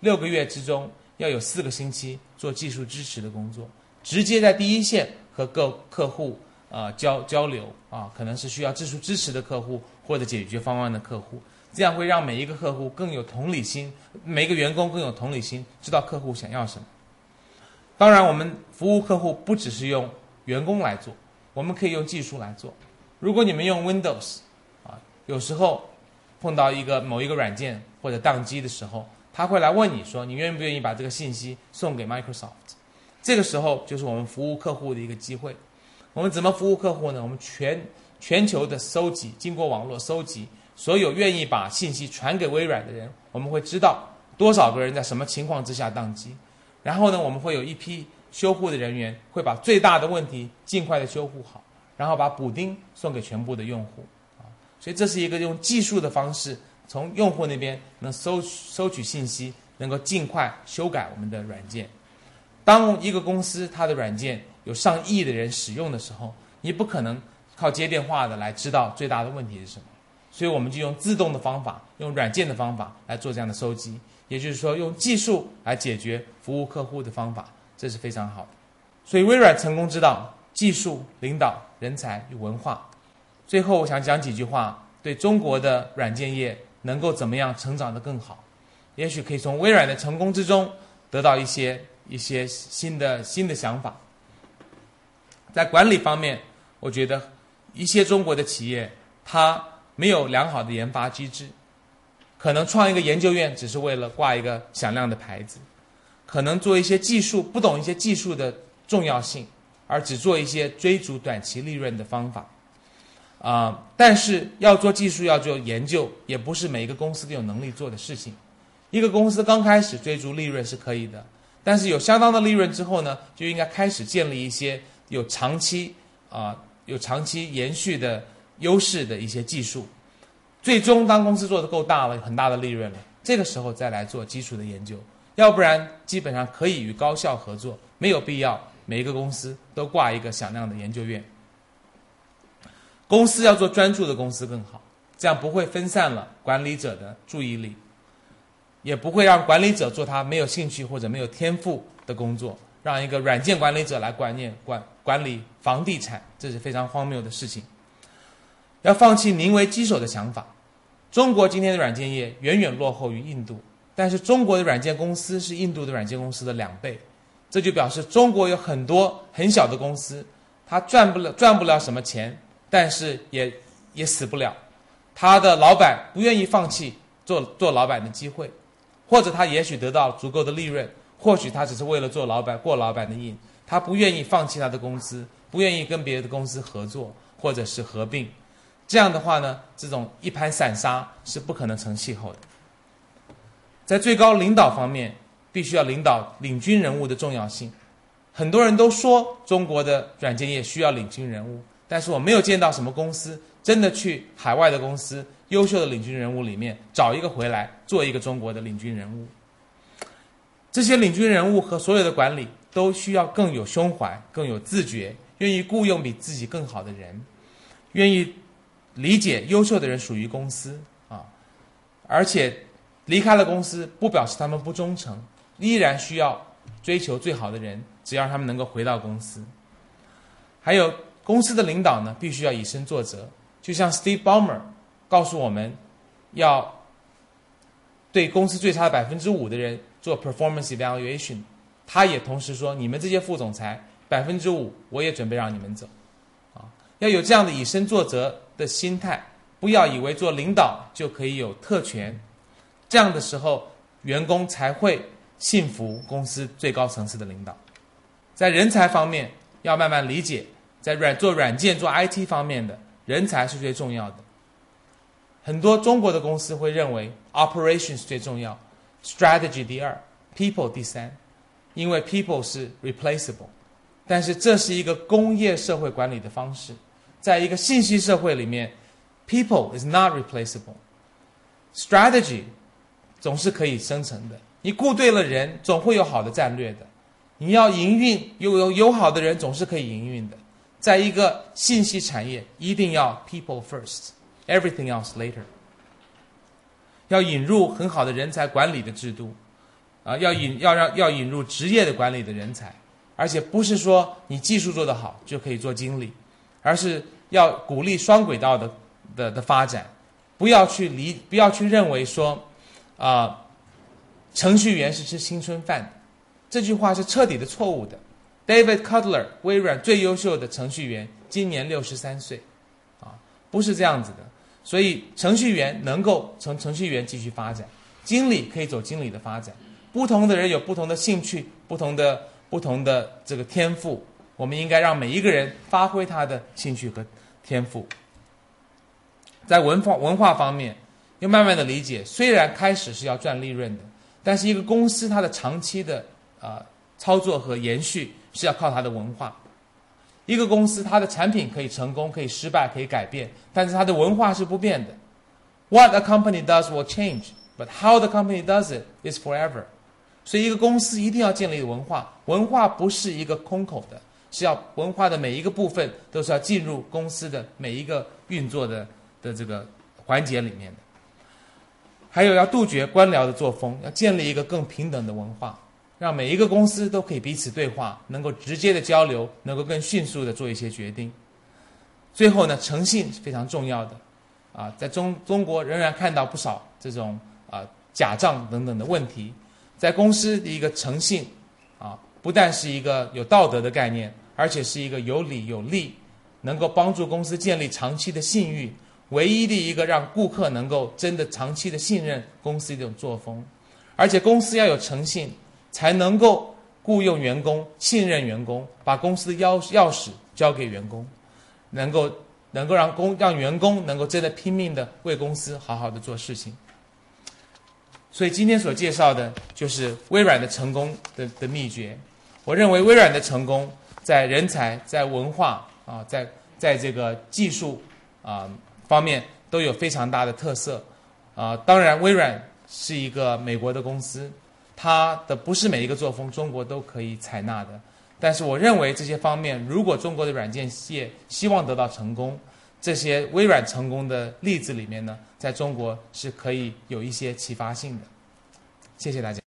六个月之中，要有四个星期做技术支持的工作，直接在第一线和各客户啊交交流啊，可能是需要技术支持的客户或者解决方案的客户。这样会让每一个客户更有同理心，每一个员工更有同理心，知道客户想要什么。当然，我们服务客户不只是用员工来做，我们可以用技术来做。如果你们用 Windows，啊，有时候碰到一个某一个软件或者宕机的时候，他会来问你说：“你愿不愿意把这个信息送给 Microsoft？” 这个时候就是我们服务客户的一个机会。我们怎么服务客户呢？我们全全球的搜集，经过网络搜集。所有愿意把信息传给微软的人，我们会知道多少个人在什么情况之下宕机，然后呢，我们会有一批修护的人员会把最大的问题尽快的修护好，然后把补丁送给全部的用户，啊，所以这是一个用技术的方式从用户那边能收收取信息，能够尽快修改我们的软件。当一个公司它的软件有上亿的人使用的时候，你不可能靠接电话的来知道最大的问题是什么。所以我们就用自动的方法，用软件的方法来做这样的收集，也就是说，用技术来解决服务客户的方法，这是非常好的。所以微软成功之道：技术、领导、人才与文化。最后，我想讲几句话，对中国的软件业能够怎么样成长得更好，也许可以从微软的成功之中得到一些一些新的新的想法。在管理方面，我觉得一些中国的企业，它没有良好的研发机制，可能创一个研究院只是为了挂一个响亮的牌子，可能做一些技术不懂一些技术的重要性，而只做一些追逐短期利润的方法，啊！但是要做技术要做研究，也不是每一个公司都有能力做的事情。一个公司刚开始追逐利润是可以的，但是有相当的利润之后呢，就应该开始建立一些有长期啊有长期延续的。优势的一些技术，最终当公司做的够大了，很大的利润了，这个时候再来做基础的研究，要不然基本上可以与高校合作，没有必要每一个公司都挂一个响亮的研究院。公司要做专注的公司更好，这样不会分散了管理者的注意力，也不会让管理者做他没有兴趣或者没有天赋的工作，让一个软件管理者来管念管管理房地产，这是非常荒谬的事情。要放弃宁为鸡首的想法。中国今天的软件业远远落后于印度，但是中国的软件公司是印度的软件公司的两倍，这就表示中国有很多很小的公司，它赚不了赚不了什么钱，但是也也死不了。他的老板不愿意放弃做做老板的机会，或者他也许得到足够的利润，或许他只是为了做老板过老板的瘾，他不愿意放弃他的公司，不愿意跟别的公司合作或者是合并。这样的话呢，这种一盘散沙是不可能成气候的。在最高领导方面，必须要领导领军人物的重要性。很多人都说中国的软件业需要领军人物，但是我没有见到什么公司真的去海外的公司优秀的领军人物里面找一个回来做一个中国的领军人物。这些领军人物和所有的管理都需要更有胸怀、更有自觉，愿意雇佣比自己更好的人，愿意。理解优秀的人属于公司啊，而且离开了公司不表示他们不忠诚，依然需要追求最好的人，只要他们能够回到公司。还有公司的领导呢，必须要以身作则，就像 Steve Ballmer 告诉我们，要对公司最差的百分之五的人做 performance evaluation，他也同时说，你们这些副总裁百分之五，我也准备让你们走，啊，要有这样的以身作则。的心态，不要以为做领导就可以有特权，这样的时候，员工才会信服公司最高层次的领导。在人才方面，要慢慢理解，在软做软件做 IT 方面的人才是最重要的。很多中国的公司会认为 operations 最重要，strategy 第二，people 第三，因为 people 是 replaceable，但是这是一个工业社会管理的方式。在一个信息社会里面，people is not replaceable。strategy 总是可以生成的，你雇对了人，总会有好的战略的。你要营运，有有有好的人，总是可以营运的。在一个信息产业，一定要 people first，everything else later。要引入很好的人才管理的制度，啊，要引要让要引入职业的管理的人才，而且不是说你技术做得好就可以做经理，而是要鼓励双轨道的的的发展，不要去理不要去认为说，啊，程序员是吃青春饭的，这句话是彻底的错误的。David Cutler，微软最优秀的程序员，今年六十三岁，啊，不是这样子的。所以，程序员能够从程序员继续发展，经理可以走经理的发展。不同的人有不同的兴趣，不同的不同的这个天赋。我们应该让每一个人发挥他的兴趣和天赋。在文化文化方面，要慢慢的理解，虽然开始是要赚利润的，但是一个公司它的长期的啊操作和延续是要靠它的文化。一个公司，它的产品可以成功，可以失败，可以改变，但是它的文化是不变的。What a company does will change, but how the company does it is forever。所以，一个公司一定要建立文化，文化不是一个空口的，是要文化的每一个部分都是要进入公司的每一个运作的的这个环节里面的。还有要杜绝官僚的作风，要建立一个更平等的文化。让每一个公司都可以彼此对话，能够直接的交流，能够更迅速的做一些决定。最后呢，诚信是非常重要的，啊，在中中国仍然看到不少这种啊假账等等的问题。在公司的一个诚信，啊，不但是一个有道德的概念，而且是一个有理有利，能够帮助公司建立长期的信誉，唯一的一个让顾客能够真的长期的信任公司的一种作风。而且公司要有诚信。才能够雇佣员工、信任员工，把公司的钥钥匙交给员工，能够能够让工让员工能够真的拼命的为公司好好的做事情。所以今天所介绍的就是微软的成功的的秘诀。我认为微软的成功在人才、在文化啊、在在这个技术啊方面都有非常大的特色啊。当然，微软是一个美国的公司。它的不是每一个作风中国都可以采纳的，但是我认为这些方面，如果中国的软件业希望得到成功，这些微软成功的例子里面呢，在中国是可以有一些启发性的。谢谢大家。